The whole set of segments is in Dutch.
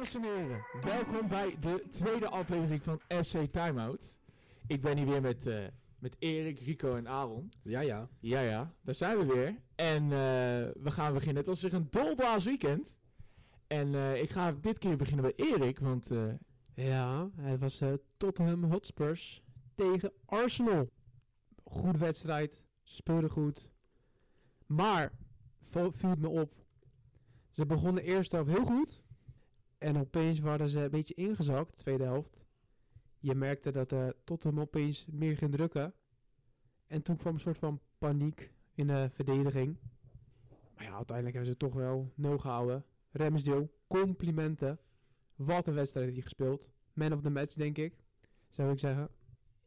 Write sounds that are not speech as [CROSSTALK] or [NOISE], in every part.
Dames en heren, welkom bij de tweede aflevering van FC Timeout. Ik ben hier weer met, eh, met Erik, Rico en Aaron. Ja, ja. Ja, ja, daar zijn we weer. En eh, we gaan beginnen. Het was weer een doldwaas weekend. En eh, ik ga dit keer beginnen bij Erik, want eh, Ja, het was eh, Tottenham Hotspurs tegen Arsenal. Goede wedstrijd, speelden goed. Maar, viel het me op, ze begonnen de eerste helft heel goed. En opeens waren ze een beetje ingezakt, tweede helft. Je merkte dat eh Tottenham opeens meer ging drukken. En toen kwam een soort van paniek in de verdediging. Maar ja, uiteindelijk hebben ze toch wel nul gehouden. Ramsdale, complimenten. Wat een wedstrijd heeft hij gespeeld. Man of the match, denk ik. Zou ik zeggen.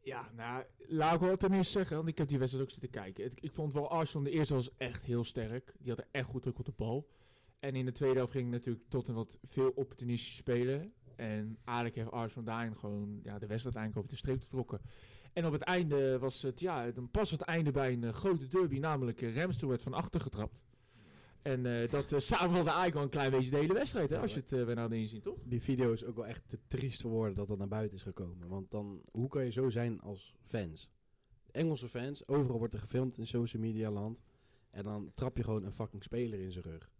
ja, nou, laat ik wel ten eerste zeggen, want ik heb die wedstrijd ook zitten kijken. Ik vond wel Arsenal, de eerste was echt heel sterk. Die hadden echt goed druk op de bal. En in de tweede helft ging natuurlijk tot en wat veel opportunistisch spelen. En eigenlijk heeft Arsenal daarin gewoon ja, de wedstrijd eigenlijk over de streep getrokken. En op het einde was het, ja, dan pas het einde bij een eh, grote derby, namelijk uh, Ramsdale werd van achter getrapt. En eh, dat uh, samenvelde eigenlijk wel een klein beetje de hele wedstrijd, hè, als je het uh, bij nou inzien, toch? Die video is ook wel echt te triest voor woorden dat dat naar buiten is gekomen. Want dan, hoe kan je zo zijn als fans? Engelse fans, overal wordt er gefilmd in social media land. En dan trap je gewoon een fucking speler in zijn rug.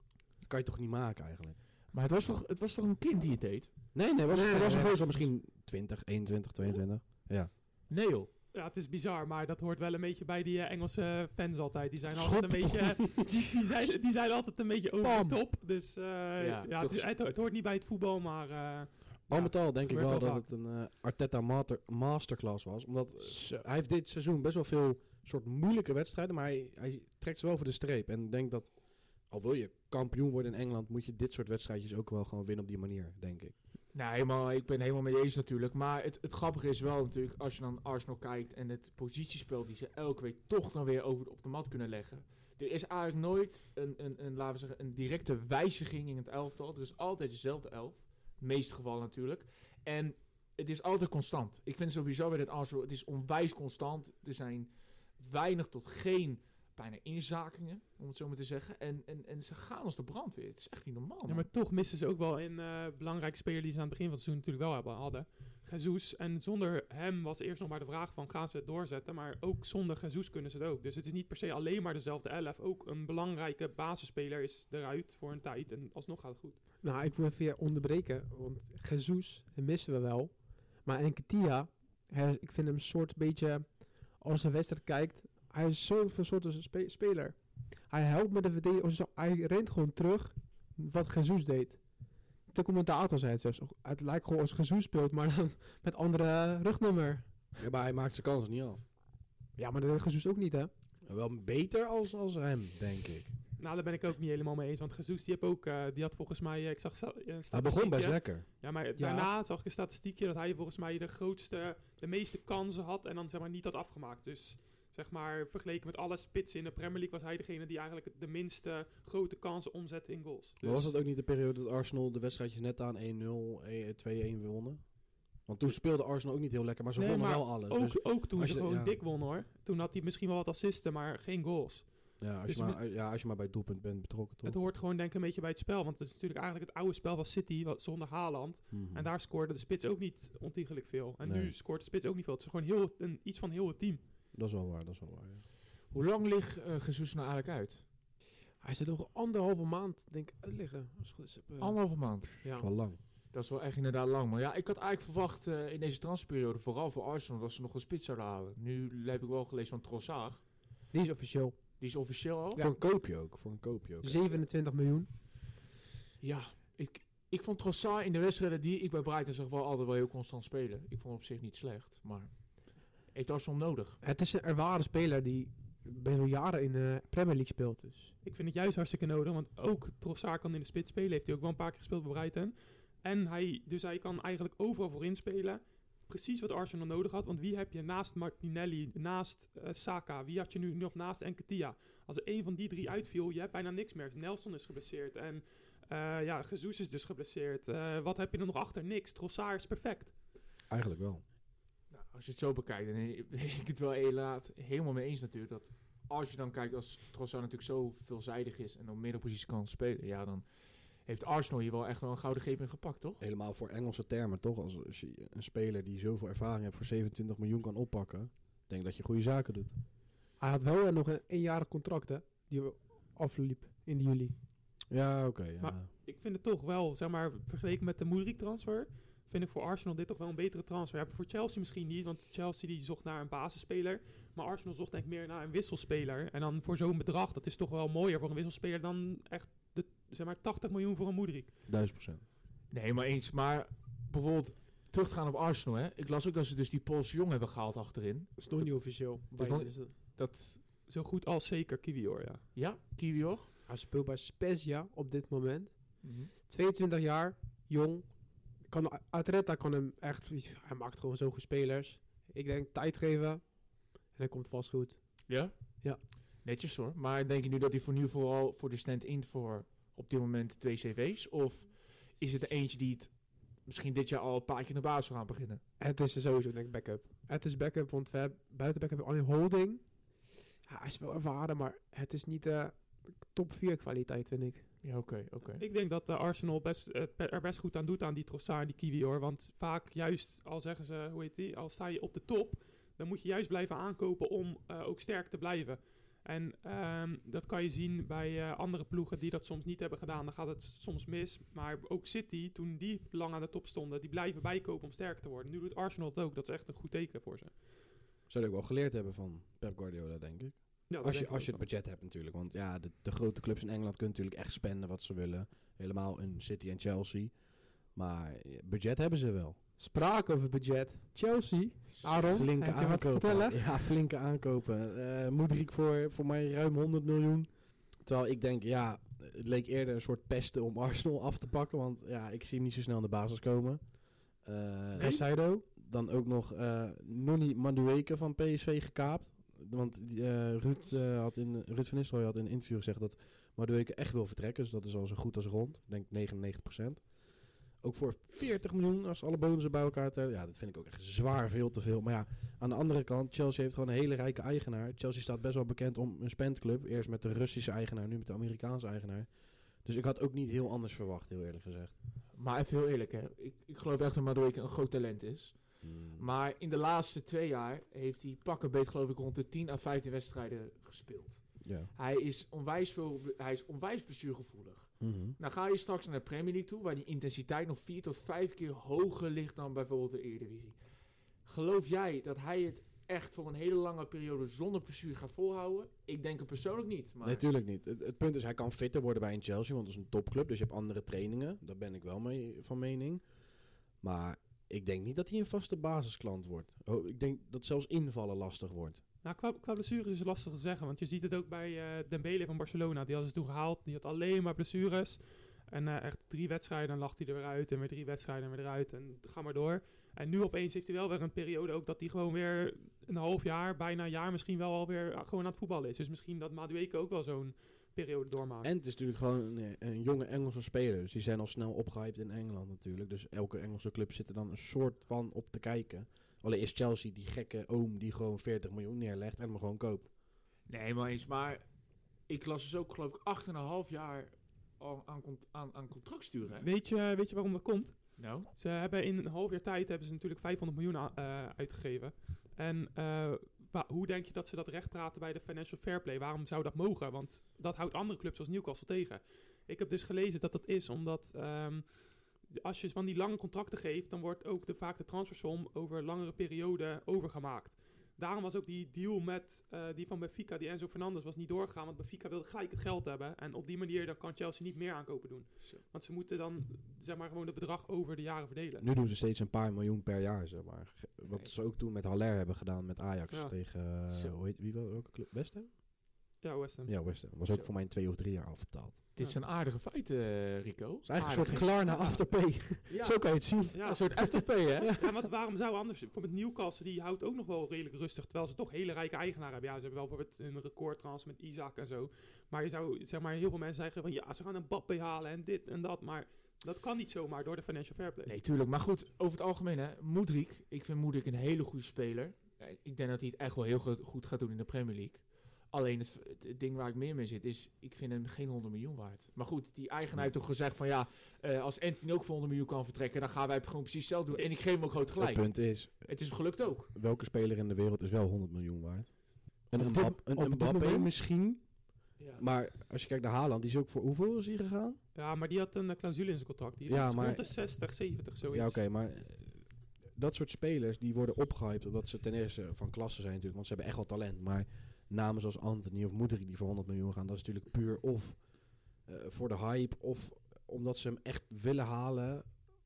Dat kan je toch niet maken eigenlijk? Maar het was toch, het was toch een kind die het deed? Nee, nee, was, Nee, was een gozer van misschien 20, 21, 22. Ja. Nee joh. Ja, het is bizar, maar dat hoort wel een beetje bij die eh, Engelse fans altijd. Die zijn altijd een beetje, [LAUGHS] die, zijn, die zijn altijd een beetje over Bam. de top. Dus eh, ja, het, is- s- het, het hoort niet bij het voetbal, maar eh, Al Ja, met al denk ik wel wel dat het een Arteta master, masterclass was. Omdat hij heeft dit seizoen best wel veel soort moeilijke wedstrijden. Maar hij, hij trekt ze wel voor de streep. En ik denk dat, al wil je kampioen worden in Engeland... moet je dit soort wedstrijdjes ook wel gewoon winnen op die manier, denk ik. Nou, helemaal, ik ben helemaal mee eens natuurlijk. Maar het, het grappige is wel natuurlijk, als je dan Arsenal kijkt en het positiespel die ze elke week toch dan weer over op de mat kunnen leggen. Er is eigenlijk nooit een, een, een, laten we zeggen, een directe wijziging in het elftal. Er is altijd dezelfde elf. Meeste gevallen natuurlijk. En het is altijd constant. Ik vind sowieso bij het Arsenal, het is onwijs constant. Er zijn weinig tot geen bijna inzakingen, om het zo maar te zeggen. En, en, en ze gaan als de brandweer. Het is echt niet normaal. ja, maar toch missen ze ook wel een eh, belangrijke speler die ze aan het begin van het seizoen natuurlijk wel hebben, hadden. Jesus. En zonder hem was eerst nog maar de vraag van gaan ze het doorzetten. Maar ook zonder Jesus kunnen ze het ook. Dus het is niet per se alleen maar dezelfde elf. Ook een belangrijke basisspeler is eruit voor een tijd. En alsnog gaat het goed. Nou, ik wil even weer onderbreken. Want Jesus, hem missen we wel. Maar Enketia, ik vind hem een soort beetje... Als een wedstrijd kijkt, hij is zo'n soort spe- speler. Hij helpt met de verdediging. zo- Hij rent gewoon terug wat Jesus deed. De commentator zei het zelfs. Het lijkt gewoon als Jesus speelt, maar dan [LAUGHS] met andere rugnummer. Ja, maar hij maakt zijn kansen niet af. Ja, maar dat deed Jesus ook niet, hè? Wel beter als, als hem, denk ik. Nou, daar ben ik ook niet helemaal mee eens. Want Jesus, die, heb ook, eh, die had volgens mij... eh, ik zag sta- een Hij begon best lekker. Ja, maar daarna zag ik een statistiekje dat hij volgens mij de grootste, de meeste kansen had en dan zeg maar niet had afgemaakt. Dus zeg maar vergeleken met alle spitsen in de Premier League was hij degene die eigenlijk de minste grote kansen omzette in goals. Dus, Maar was dat ook niet de periode dat Arsenal de wedstrijdjes net aan 1-0, eh, 2-1 wonnen? Want toen speelde Arsenal ook niet heel lekker, maar ze Nee, wonnen maar wel alles. ook, Dus, ook toen ze gewoon ja. dik won hoor. Toen had hij misschien wel wat assisten, maar geen goals. ja, als dus je maar, ja, als je maar bij het doelpunt bent betrokken, toch? Het hoort gewoon denk ik een beetje bij het spel. Want het is natuurlijk eigenlijk het oude spel van City wat, zonder Haaland. Mhm. En daar scoorde de spits ook niet ontiegelijk veel. En Nee. nu scoort de spits ook niet veel. Het is gewoon heel, een, iets van heel het team. Dat is wel waar, dat is wel waar. Ja. Hoe lang ligt eh Jesus nou eigenlijk uit? Hij zit nog anderhalve maand, denk ik, uitliggen. Als het goed is. Eh, Anderhalve maand. ja. Dat is wel lang. Dat is wel echt inderdaad lang. Maar ja, ik had eigenlijk verwacht eh, in deze transferperiode, vooral voor Arsenal, dat ze nog een spits zouden halen. Nu heb ik wel gelezen van Trossard. Die is officieel. Die is officieel al. Voor een koopje ook, voor een koopje ook. 27 miljoen. Ja, ik, ik vond Trossard in de wedstrijden die ik bij Brighton zag wel altijd wel heel constant spelen. Ik vond hem op zich niet slecht, maar heeft Arsenal nodig. Het is een ervaren speler die best wel jaren in de Premier League speelt. Dus. Ik vind het juist hartstikke nodig, want ook Trossard kan in de spits spelen. Heeft hij ook wel een paar keer gespeeld bij Brighton. En hij, dus hij kan eigenlijk overal voorin spelen. Precies wat Arsenal nodig had. Want wie heb je naast Martinelli, naast eh, Saka? Wie had je nu nog naast Enketia? Als er één van die drie uitviel, je hebt bijna niks meer. Nelson is geblesseerd en eh, ja, Jesus is dus geblesseerd. Eh, wat heb je er nog achter? Niks. Trossard is perfect. Eigenlijk wel. Als je het zo bekijkt, dan ben [LAUGHS] ik het wel helaas helemaal mee eens natuurlijk. Dat als je dan kijkt, als Trossard natuurlijk zo veelzijdig is en op meerdere posities kan spelen, ja, dan heeft Arsenal hier wel echt wel een gouden greep in gepakt, toch? Helemaal voor Engelse termen, toch? Als, als je een speler die zoveel ervaring heeft voor 27 miljoen kan oppakken, ik denk dat je goede zaken doet. Hij had wel nog een eenjarig contract, hè? Die afliep in juli. Ja, oké. ja. Maar- Ik vind het toch wel, zeg maar, vergeleken met de Moedrik transfer, vind ik voor Arsenal dit toch wel een betere transfer. Ja, voor Chelsea misschien niet, want Chelsea die zocht naar een basisspeler. Maar Arsenal zocht denk ik meer naar een wisselspeler. En dan voor zo'n bedrag, dat is toch wel mooier voor een wisselspeler dan echt de, zeg maar 80 miljoen voor een Moedrik. Duizend procent. Nee, maar eens. Maar bijvoorbeeld terug te gaan op Arsenal, hè. Ik las ook dat ze dus die Poolse jong hebben gehaald achterin. Dat is nog niet officieel. is nog- Dus dat- Dat, Zo goed als zeker Kiwior, ja. ja, Kiwior. Hij speelt bij Spezia op dit moment. Mhm. 22 jaar, jong. Kan, Atleta kan hem echt... Hij maakt gewoon zo spelers. Ik denk tijd geven. En hij komt vast goed. Ja? Ja. Netjes hoor. Maar denk je nu dat hij voor nu vooral voor de stand-in voor op dit moment twee cv's? Of is het er eentje die het misschien dit jaar al een paar keer de basis gaan beginnen? Het is sowieso denk ik backup. Het is backup, want we hebben, buiten backup hebben alleen Holding. Ja, hij is wel ervaren, maar het is niet de top 4 kwaliteit, vind ik. Ja, oké, oké. Ik denk dat eh, Arsenal best, eh, er best goed aan doet aan die Trossard en die Kiwior. Want vaak juist, al zeggen ze, hoe heet die, al sta je op de top, dan moet je juist blijven aankopen om eh, ook sterk te blijven. En ehm, dat kan je zien bij eh, andere ploegen die dat soms niet hebben gedaan. Dan gaat het soms mis. Maar ook City, toen die lang aan de top stonden, die blijven bijkopen om sterker te worden. Nu doet Arsenal het ook. Dat is echt een goed teken voor ze. Zou je ook wel geleerd hebben van Pep Guardiola, denk ik. Ja, dat Als je, als je het budget hebt natuurlijk. Want ja, de, de grote clubs in Engeland kunnen natuurlijk echt spenden wat ze willen. Helemaal een City en Chelsea. Maar budget hebben ze wel. Sprake over budget. Chelsea. Aaron, flinke aankopen. Ja, flinke aankopen. Eh Moedrik voor, voor mij ruim 100 miljoen. Terwijl ik denk, ja, het leek eerder een soort pesten om Arsenal af te pakken. Want ja, ik zie hem niet zo snel in de basis komen. Eh. Caicedo. dan ook nog eh Noni Madueke van PSV gekaapt. Want eh, Ruud, eh, had in, Ruud van Nistelrooy had in een interview gezegd dat Madueke echt wil vertrekken. Dus dat is al zo goed als rond. Ik denk 99% Ook voor 40 miljoen als alle bonussen bij elkaar tellen. Ja, dat vind ik ook echt zwaar veel te veel. Maar ja, aan de andere kant, Chelsea heeft gewoon een hele rijke eigenaar. Chelsea staat best wel bekend om een spendclub. Eerst met de Russische eigenaar, nu met de Amerikaanse eigenaar. Dus ik had ook niet heel anders verwacht, heel eerlijk gezegd. Maar even heel eerlijk, hè. Ik, ik geloof echt dat Madueke een groot talent is. Maar in de laatste twee jaar heeft hij pakken beet geloof ik rond de 10 à 15 wedstrijden gespeeld. ja. Hij is onwijs, veel, hij is onwijs blessuregevoelig. Mhm. Nou ga je straks naar de Premier League toe, waar die intensiteit nog vier tot vijf keer hoger ligt dan bijvoorbeeld de Eredivisie. Geloof jij dat hij het echt voor een hele lange periode zonder blessure gaat volhouden? Ik denk het persoonlijk niet. Maar Nee, tuurlijk niet. Het, het punt is, hij kan fitter worden bij een Chelsea, want het is een topclub. Dus je hebt andere trainingen. Daar ben ik wel mee van mening. Maar ik denk niet dat hij een vaste basisklant wordt. Oh, ik denk dat zelfs invallen lastig wordt. Nou, qua, qua blessures is het lastig te zeggen. Want je ziet het ook bij eh Dembele van Barcelona. Die hadden ze toen gehaald. Die had alleen maar blessures. En eh, echt drie wedstrijden, dan lag hij er weer uit. En weer drie wedstrijden en weer eruit. En ga maar door. En nu opeens heeft hij wel weer een periode ook dat hij gewoon weer een half jaar, bijna een jaar misschien wel alweer eh, gewoon aan het voetballen is. Dus misschien dat Madueke ook wel zo'n periode doormaakt. En het is natuurlijk gewoon een, een jonge Engelse speler. Dus die zijn al snel opgehyped in Engeland natuurlijk. Dus elke Engelse club zit er dan een soort van op te kijken. Alleen is Chelsea die gekke oom die gewoon 40 miljoen neerlegt en hem gewoon koopt. Nee, maar eens. Maar ik las dus ook geloof ik 8,5 jaar aan, aan, aan contract sturen. hè? Weet, je, weet je waarom dat komt? Nou, Ze hebben in een half jaar tijd hebben ze natuurlijk 500 miljoen eh, uitgegeven. En eh, wa- hoe denk je dat ze dat recht praten bij de Financial Fair Play? Waarom zou dat mogen? Want dat houdt andere clubs als Newcastle tegen. Ik heb dus gelezen dat dat is omdat ehm, als je van die lange contracten geeft, dan wordt ook de, vaak de transfersom over langere perioden overgemaakt. Daarom was ook die deal met eh, die van Benfica, die Enzo Fernandez, was niet doorgegaan. Want Benfica wilde gelijk het geld hebben. En op die manier dan kan Chelsea niet meer aankopen doen. Zo. Want ze moeten dan zeg maar gewoon het bedrag over de jaren verdelen. Nu doen ze steeds een paar miljoen per jaar, zeg maar. Wat Nee. ze ook toen met Haller hebben gedaan met Ajax Ja. tegen, Zo. hoe heet, wie wel, welke club? West Ham? Ja, West Ham. Ja, West Ham. Was ook Zo. voor mij in twee of drie jaar afbetaald. dit zijn aardige feiten, eh, Rico. Het is eigenlijk een soort Klarna Afterpay. Ja. Zo kan je het zien. Ja. Een soort FTP, hè? Ja, want waarom zou anders? Bijvoorbeeld Newcastle, die houdt ook nog wel redelijk rustig. Terwijl ze toch hele rijke eigenaren hebben. Ja, ze hebben wel bijvoorbeeld een recordtrans met Isaac en zo. Maar je zou, zeg maar, heel veel mensen zeggen van... Ja, ze gaan een Bappé halen en dit en dat. Maar dat kan niet zomaar door de Financial Fair Play. Nee, tuurlijk. Maar goed, over het algemeen, hè. Moedrik. Ik vind Moedrik een hele goede speler. Ik denk dat hij het echt wel heel go- goed gaat doen in de Premier League. Alleen het, het ding waar ik meer mee zit is, ik vind hem geen 100 miljoen waard. Maar goed, die eigenaar heeft toch gezegd van ja, eh, als Anthony ook voor 100 miljoen kan vertrekken, dan gaan wij gewoon precies hetzelfde doen. En ik geef hem ook groot Het gelijk. punt is, Het is gelukt ook. welke speler in de wereld is wel 100 miljoen waard? Een, Op dit- een Mbappé moment? misschien, Ja. maar als je kijkt naar Haaland, die is ook voor hoeveel is hij gegaan? Ja, maar die had een eh, clausule in zijn contract. Die Ja, is maar- rond de 60, 70, zoiets. Ja, oké, maar eh, dat soort spelers die worden opgehyped omdat ze ten eerste van klasse zijn natuurlijk, want ze hebben echt wel talent. Maar namen zoals Anthony of Moedrik die voor 100 miljoen gaan, dat is natuurlijk puur of eh, voor de hype of omdat ze hem echt willen halen.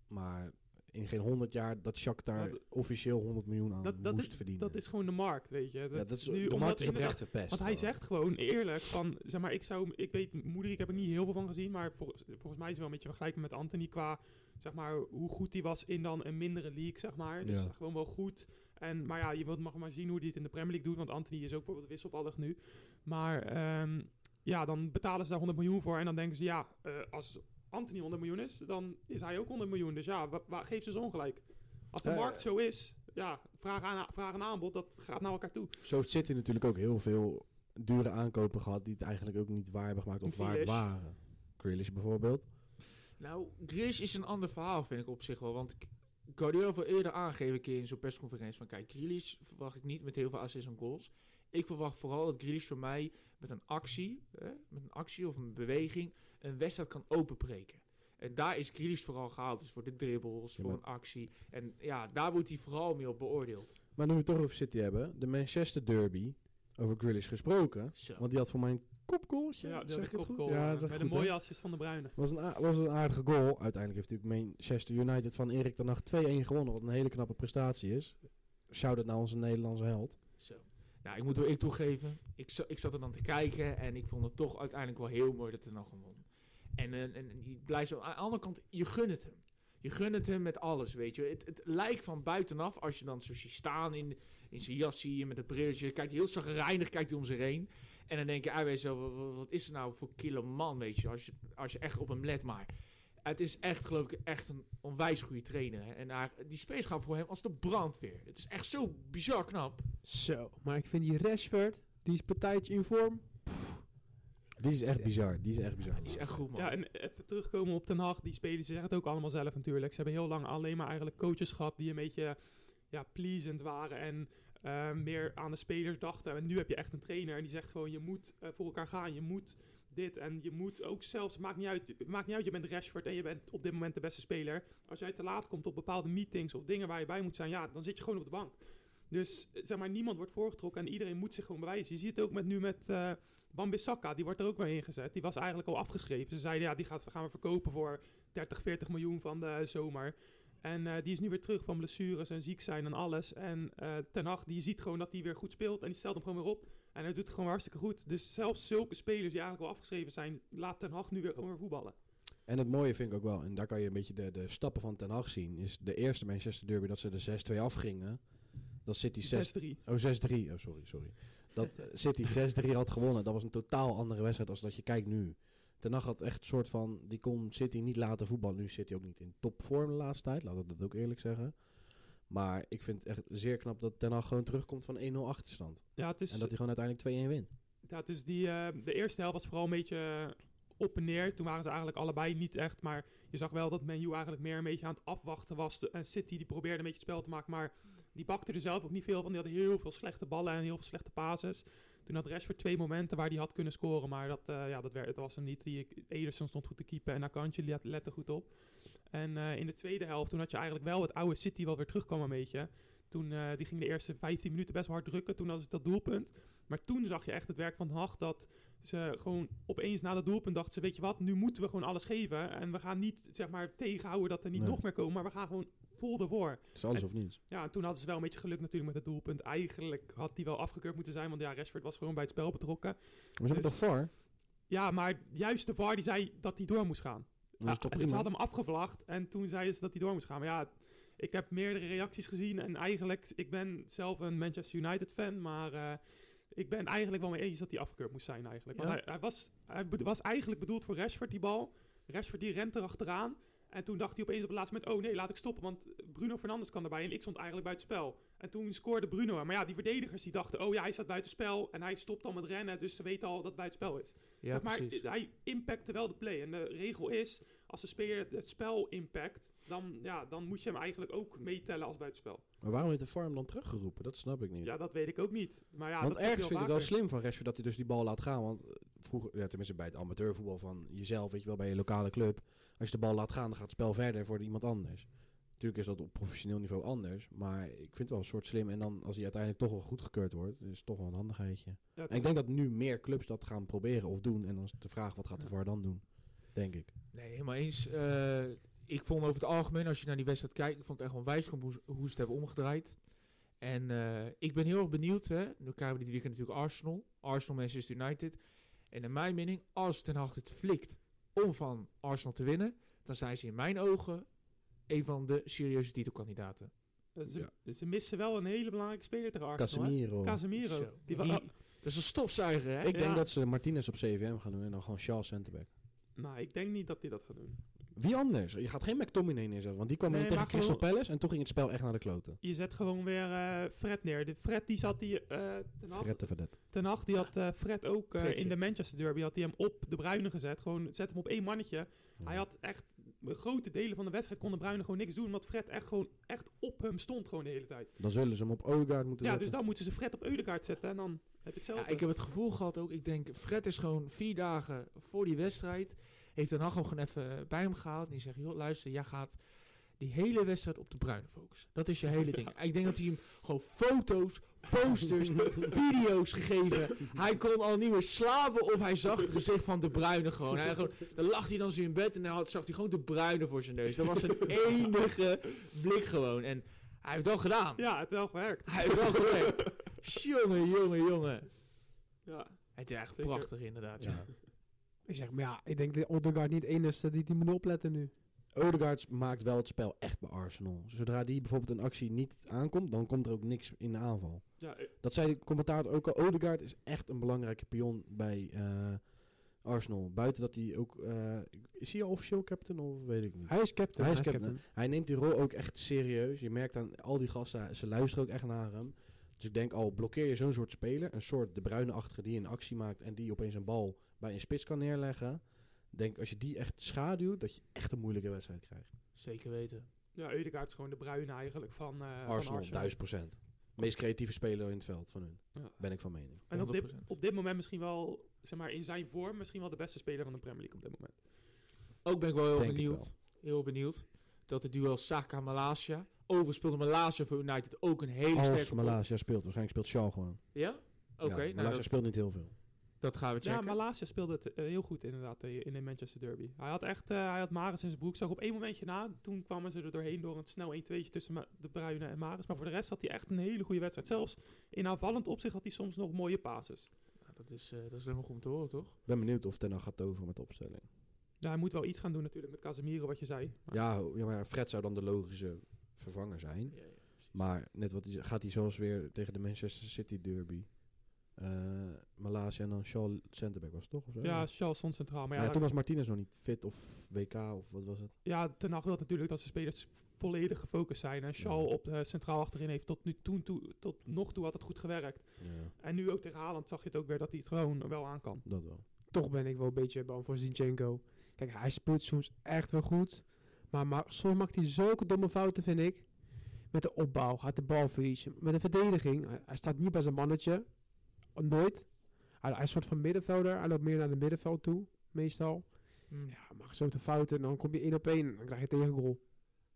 Maar in geen 100 jaar dat Shakhtar Maar d- officieel 100 miljoen aan Dat- dat moest verdienen. Dat is gewoon de markt, weet je. Dat, ja, dat is, nu, de omdat markt is oprecht verpest. Want hij zegt gewoon eerlijk van, zeg maar, ik zou, ik weet, Moederik heb ik niet heel veel van gezien, maar vol- volgens mij is het wel een beetje vergelijkbaar met Anthony qua, zeg maar, hoe goed hij was in dan een mindere league, zeg maar. Dus Ja. gewoon wel goed. En, maar ja, je wilt mag maar zien hoe hij het in de Premier League doet, want Anthony is ook bijvoorbeeld wisselvallig nu. Maar ehm, ja, dan betalen ze daar 100 miljoen voor en dan denken ze, ja, eh, als Anthony 100 miljoen is, dan is hij ook 100 miljoen. Dus ja, wa- wa- geef ze zo ongelijk. Als de Eh, markt zo is, ja, vraag, aan, vraag en aanbod, dat gaat naar elkaar toe. Zo heeft City natuurlijk ook heel veel dure aankopen gehad die het eigenlijk ook niet waar hebben gemaakt of waard Grealish. waren. Grealish bijvoorbeeld. Nou, Grealish is een ander verhaal, vind ik op zich wel. Want K- Guardiola heeft al eerder aangegeven een keer in zo'n persconferentie van... Kijk, Grealish verwacht ik niet met heel veel assists en goals. Ik verwacht vooral dat Grealish voor mij met een actie, hè, met een actie of een beweging, een wedstrijd kan openbreken. En daar is Grealish vooral gehaald. Dus voor de dribbles, Ja, voor een actie. En ja, daar wordt hij vooral mee op beoordeeld. Maar nu we het toch over City hebben, de Manchester Derby, over Grealish gesproken. Zo. Want die had voor mij een kopgoaltje. Ja, zeg een het goed? kopgoal, Ja, eh, dat is echt met goed, een mooie assist van de Bruyne. Was een, was een aardige goal. Uiteindelijk heeft natuurlijk Manchester United van Erik ten Hag 2-1 gewonnen. Wat een hele knappe prestatie is. Shout-out naar onze Nederlandse held. Zo. Nou, ik moet wel ik toegeven. Ik, ik zat er dan te kijken en ik vond het toch uiteindelijk wel heel mooi dat hij nog won. En, en, en die blijft zo. Aan de andere kant, je gunt het hem. Je gunt het hem met alles, weet je. Het, het lijkt van buitenaf, als je dan zo ziet staan in, in zijn jas zie je met een brilletje, kijkt heel zagrijnig, kijkt om zich heen. En dan denk je, ah, weet je, wat, wat is er nou voor kille man, weet je, als je, als je echt op hem let maar. Het is echt, geloof ik, echt een onwijs goede trainer. Hè. En die spelers gaan voor hem als de brandweer. Het is echt zo bizar knap. Zo, maar ik vind die Rashford, die is partijtje in vorm. Die is echt bizar. Die is echt bizar. Die is echt goed, man. Ja, en even terugkomen op Ten Hag. Die spelers, ze zeggen het ook allemaal zelf natuurlijk. Ze hebben heel lang alleen maar eigenlijk coaches gehad die een beetje ja, pleasend waren en eh, meer aan de spelers dachten. En nu heb je echt een trainer en die zegt gewoon, je moet eh, voor elkaar gaan. Je moet dit en je moet ook zelfs, maakt niet uit, maakt niet uit, je bent Rashford en je bent op dit moment de beste speler. Als jij te laat komt op bepaalde meetings of dingen waar je bij moet zijn, ja, dan zit je gewoon op de bank. Dus eh, zeg maar, niemand wordt voorgetrokken en iedereen moet zich gewoon bewijzen. Je ziet het ook met nu met eh Wan-Bissaka, die wordt er ook weer ingezet. Die was eigenlijk al afgeschreven. Ze zeiden, ja, die gaat, gaan we verkopen voor 30, 40 miljoen van de zomer. En eh, die is nu weer terug van blessures en ziek zijn en alles. En eh Ten Hag, die ziet gewoon dat hij weer goed speelt en die stelt hem gewoon weer op. En hij doet het gewoon hartstikke goed. Dus zelfs zulke spelers die eigenlijk al afgeschreven zijn, laat Ten Hag nu weer gewoon weer voetballen. En het mooie vind ik ook wel, en daar kan je een beetje de, de stappen van Ten Hag zien, is de eerste Manchester Derby dat ze de 6-2 afgingen. Dat City 6... 6-3. Oh, 6-3. Oh, sorry, sorry. Dat eh, City [LAUGHS] 6-3 had gewonnen. Dat was een totaal andere wedstrijd als dat je kijkt nu. Ten Hag had echt een soort van... Die kon City niet laten voetballen. Nu zit hij ook niet in topvorm de laatste tijd. Laat ik dat ook eerlijk zeggen. Maar ik vind het echt zeer knap dat Hag gewoon terugkomt van 1-0 achterstand. Ja, het is, En dat hij gewoon uiteindelijk 2-1 wint. Ja, het is die, eh, de eerste helft was vooral een beetje eh, op en neer. Toen waren ze eigenlijk allebei niet echt. Maar je zag wel dat Man U eigenlijk meer een beetje aan het afwachten was. En City die probeerde een beetje spel te maken. Maar die bakte er zelf ook niet veel van. Die hadden heel veel slechte ballen en heel veel slechte pases. Toen had Rashford twee momenten waar hij had kunnen scoren. Maar dat, eh, ja, dat, werd, dat was hem niet. Die, Ederson stond goed te keepen en Akanji let, lette goed op. En eh, in de tweede helft, toen had je eigenlijk wel het oude City wel weer terugkwam een beetje. Toen eh, die ging de eerste 15 minuten best wel hard drukken. Toen hadden ze dat doelpunt. Maar toen zag je echt het werk van Haag dat ze gewoon opeens na dat doelpunt dachten ze, weet je wat, nu moeten we gewoon alles geven. En we gaan niet zeg maar tegenhouden dat er niet Nee. nog meer komen, maar we gaan gewoon vol ervoor. Het is alles of niets. Ja, en toen hadden ze wel een beetje geluk natuurlijk met het doelpunt. Eigenlijk had die wel afgekeurd moeten zijn, want ja, Rashford was gewoon bij het spel betrokken. Maar ze hebben Dus- toch VAR? Ja, maar juist de VAR die zei dat hij door moest gaan. Dat is Ja, toch prima? ze hadden hem afgevlacht en toen zeiden ze dat hij door moest gaan. Maar ja, ik heb meerdere reacties gezien en eigenlijk, ik ben zelf een Manchester United fan, maar eh, ik ben eigenlijk wel mee eens dat hij afgekeurd moest zijn eigenlijk. Want Ja? hij, hij, was, hij was eigenlijk bedoeld voor Rashford, die bal. Rashford die rent erachteraan En toen dacht hij opeens op het laatste moment, oh nee, laat ik stoppen, want Bruno Fernandes kan erbij en ik stond eigenlijk buitenspel. En toen scoorde Bruno. Maar ja, die verdedigers die dachten, oh ja, hij staat buitenspel en hij stopt al met rennen, dus ze weten al dat het buitenspel is. Ja, zeg maar, precies. hij impacte wel de play. En de regel is, als de speler het spel impact, dan, ja, dan moet je hem eigenlijk ook meetellen als buitenspel. Maar waarom heeft de farm dan teruggeroepen? Dat snap ik niet. Ja, dat weet ik ook niet. Maar ja, want ergens vind ik wel het wel vaker. slim van Rashford dat hij dus die bal laat gaan. Want eh, vroeger, ja, tenminste bij het amateurvoetbal van jezelf, weet je wel, bij je lokale club. Als je de bal laat gaan, dan gaat het spel verder voor iemand anders. Natuurlijk is dat op professioneel niveau anders. Maar ik vind het wel een soort slim. En dan als hij uiteindelijk toch wel goedgekeurd wordt, is het toch wel een handigheidje. Ja, En ik denk dat nu meer clubs dat gaan proberen of doen. En dan is de vraag, wat gaat de VAR dan doen? Denk ik. Nee, helemaal eens. Eh, ik vond over het algemeen, als je naar die wedstrijd kijkt, ik vond het echt onwijs hoe, hoe ze het hebben omgedraaid. En eh, ik ben heel erg benieuwd. Hè. Nu krijgen we dit weekend natuurlijk Arsenal. Arsenal, Manchester United. En in mijn mening, als Ten Hag het flikt om van Arsenal te winnen, dan zijn ze in mijn ogen een van de serieuze titelkandidaten. Ze, Ja. ze missen wel een hele belangrijke speler tegen Arsenal. hè? Casemiro. Casemiro. Zo. Die wa- Die- oh, Dat is een stofzuiger, hè? Ik denk dat ze Martinez op CVM gaan doen en dan gewoon Shaw centerback. nou, ik denk niet dat hij dat gaat doen. Wie anders? Je gaat geen McTominay neerzetten, want die kwam Nee, in tegen Crystal gewoon- Palace en toen ging het spel echt naar de kloten. Je zet gewoon weer eh, Fred neer. De Fred die zat die, eh ten, Verret de verdet. ten die had eh, Fred ook eh, in de Manchester Derby had hij hem op de Bruine gezet. Gewoon zet hem op één mannetje. Hij had echt grote delen van de wedstrijd kon de Bruine gewoon niks doen, omdat Fred echt gewoon echt op hem stond gewoon de hele tijd. Dan zullen ze hem op Odegaard moeten Ja, zetten. dus dan moeten ze Fred op Eudegaard zetten en dan heb je hetzelfde. Ja, ik heb het gevoel gehad ook. Ik denk, Fred is gewoon vier dagen voor die wedstrijd. Heeft Ten Hag hem gewoon even bij hem gehaald. En die zegt, joh, luister, jij gaat die hele wedstrijd op de bruine focussen. Dat is je hele [LAUGHS] ding. Ik denk dat hij hem gewoon foto's, posters, [LAUGHS] video's gegeven. Hij kon al niet meer slapen of hij zag het gezicht van de bruine gewoon. Hij gewoon dan lag hij dan zo in bed en dan had, zag hij gewoon de bruine voor zijn neus. Dat was zijn [LAUGHS] enige blik gewoon. En hij heeft het wel gedaan. Ja, het heeft wel gewerkt. Hij heeft wel gewerkt. jongen, jongen, jongen. Ja. Het is echt Zeker. prachtig inderdaad. Ja. Ja. Ik zeg, maar ja, ik denk dat Odegaard niet één is die die moet opletten nu. Odegaard maakt wel het spel echt bij Arsenal. Zodra die bijvoorbeeld een actie niet aankomt, dan komt er ook niks in de aanval. Ja, eh, Dat zei de commentator ook al. Odegaard is echt een belangrijke pion bij eh, Arsenal. Buiten dat hij ook... eh, is hij al officieel captain of weet ik niet? Hij is captain. Hij is captain. Hij neemt die rol ook echt serieus. Je merkt aan al die gasten, ze luisteren ook echt naar hem. Dus ik denk al, blokkeer je zo'n soort speler, een soort de bruine-achtige die een actie maakt en die opeens een bal bij een spits kan neerleggen. Denk als je die echt schaduwt, dat je echt een moeilijke wedstrijd krijgt. Zeker weten. ja, Eudegaard is gewoon de Bruine eigenlijk van, eh, van Arsenal, Arsenal. duizend procent. Meest creatieve speler in het veld van hun. Ja. Ben ik van mening. En op dit, 100%. op dit moment misschien wel, zeg maar, in zijn vorm, misschien wel de beste speler van de Premier League op dit moment. Ook ben ik wel heel Denk benieuwd. Heel benieuwd. Dat het duel Saka-Malasia. Overigens speelde Malasia voor United ook een hele Als sterke. Malasia speelt, waarschijnlijk speelt Shaw gewoon. Ja? Oké, ja, nou, Malasia dat, speelt niet heel veel. Dat gaan we Ja, checken. Malasia speelde het eh, heel goed inderdaad eh, in de Manchester Derby. Hij had echt, eh, hij had Maris in zijn broek. Zag op één momentje na, toen kwamen ze er doorheen door een snel 1-2'tje tussen de Bruyne en Maris. Maar voor de rest had hij echt een hele goede wedstrijd. Zelfs in aanvallend opzicht had hij soms nog mooie passes. Nou, dat, is, eh, dat is helemaal goed om te horen, toch? Ik ben benieuwd of Ten Hag gaat toveren met de opstelling. Ja, hij moet wel iets gaan doen natuurlijk met Casemiro, wat je zei. Maar- Ja, ja, maar Fred zou dan de logische vervanger zijn. Ja, ja, precies. Maar net wat hij gaat hij zoals weer tegen de Manchester City derby. Eh Malasia en dan Shaw centerback was het toch? Of zo? Ja, Charles stond centraal. Maar Maar ja, ja, toen was Martinez nog niet fit of WK of wat was het? ja Ten Hag wil natuurlijk dat zijn spelers volledig gefocust zijn. En Shaw Ja. op de centraal achterin heeft tot nu toen, toe, tot nog toe had het goed gewerkt. Ja, En nu ook tegen Haaland zag je het ook weer dat hij het gewoon wel aan kan. dat wel. Toch ben ik wel een beetje bang voor Zinchenko. Kijk, hij speelt soms echt wel goed. Maar, maar soms maakt hij zulke domme fouten, vind ik. Met de opbouw gaat de bal verliezen. Met de verdediging. Hij, hij staat niet bij zijn mannetje. Nooit. Hij, hij is een soort van middenvelder. Hij loopt meer naar de middenveld toe, meestal. Hm. Ja, maakt zo de fouten. En dan kom je één op één. Dan krijg je tegengoal.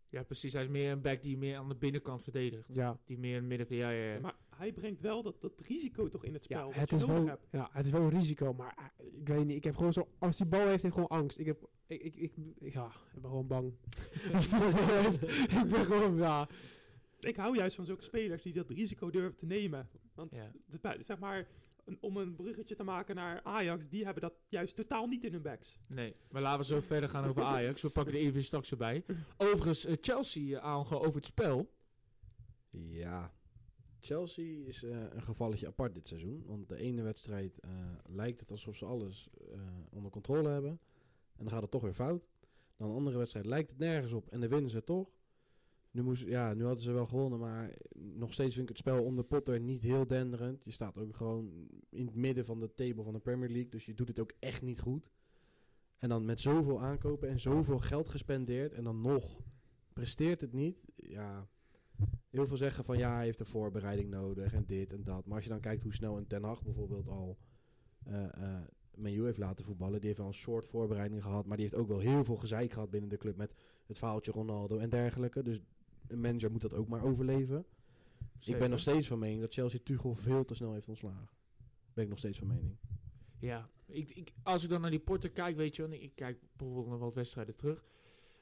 Ja, precies. Hij is meer een back die meer aan de binnenkant verdedigt. Ja. Die meer in het midden van, ja, ja, ja. Maar hij brengt wel dat, dat risico toch in het spel. Ja, het is, wel, hebt. ja, het is wel een risico, maar eh, ik weet niet. Ik heb gewoon zo, als die bal heeft, heeft gewoon angst. Ik heb, ik, ik, ik, ik- ja, ik ben gewoon bang. [LAUGHS] Als die dat heeft, ik ben gewoon, ja. Ik hou juist van zulke spelers die dat risico durven te nemen. Want Ja. de- zeg maar, om een bruggetje te maken naar Ajax, die hebben dat juist totaal niet in hun backs. Nee, maar laten we zo [LAUGHS] verder gaan over Ajax. We pakken er even straks erbij. Overigens, eh, Chelsea uh, aange over het spel. Ja. Chelsea is eh, een gevalletje apart dit seizoen. Want de ene wedstrijd eh, lijkt het alsof ze alles eh, onder controle hebben. En dan gaat het toch weer fout. Dan een andere wedstrijd lijkt het nergens op en dan winnen ze toch. Nu, moest, ja, nu hadden ze wel gewonnen, maar nog steeds vind ik het spel onder Potter niet heel denderend. Je staat ook gewoon in het midden van de table van de Premier League, dus je doet het ook echt niet goed. En dan met zoveel aankopen en zoveel geld gespendeerd en dan nog presteert het niet. Ja, heel veel zeggen van ja, hij heeft een voorbereiding nodig en dit en dat. Maar als je dan kijkt hoe snel een Ten Hag bijvoorbeeld al uh, heeft laten voetballen. Die heeft wel een soort voorbereiding gehad. Maar die heeft ook wel heel veel gezeik gehad binnen de club met het faaltje Ronaldo en dergelijke. Dus een manager moet dat ook maar overleven. Ik ben nog steeds van mening dat Chelsea Tuchel veel te snel heeft ontslagen. Ben ik nog steeds van mening. Ja, ik, ik, als ik dan naar die Porter kijk, weet je wel, ik kijk bijvoorbeeld naar wat wedstrijden terug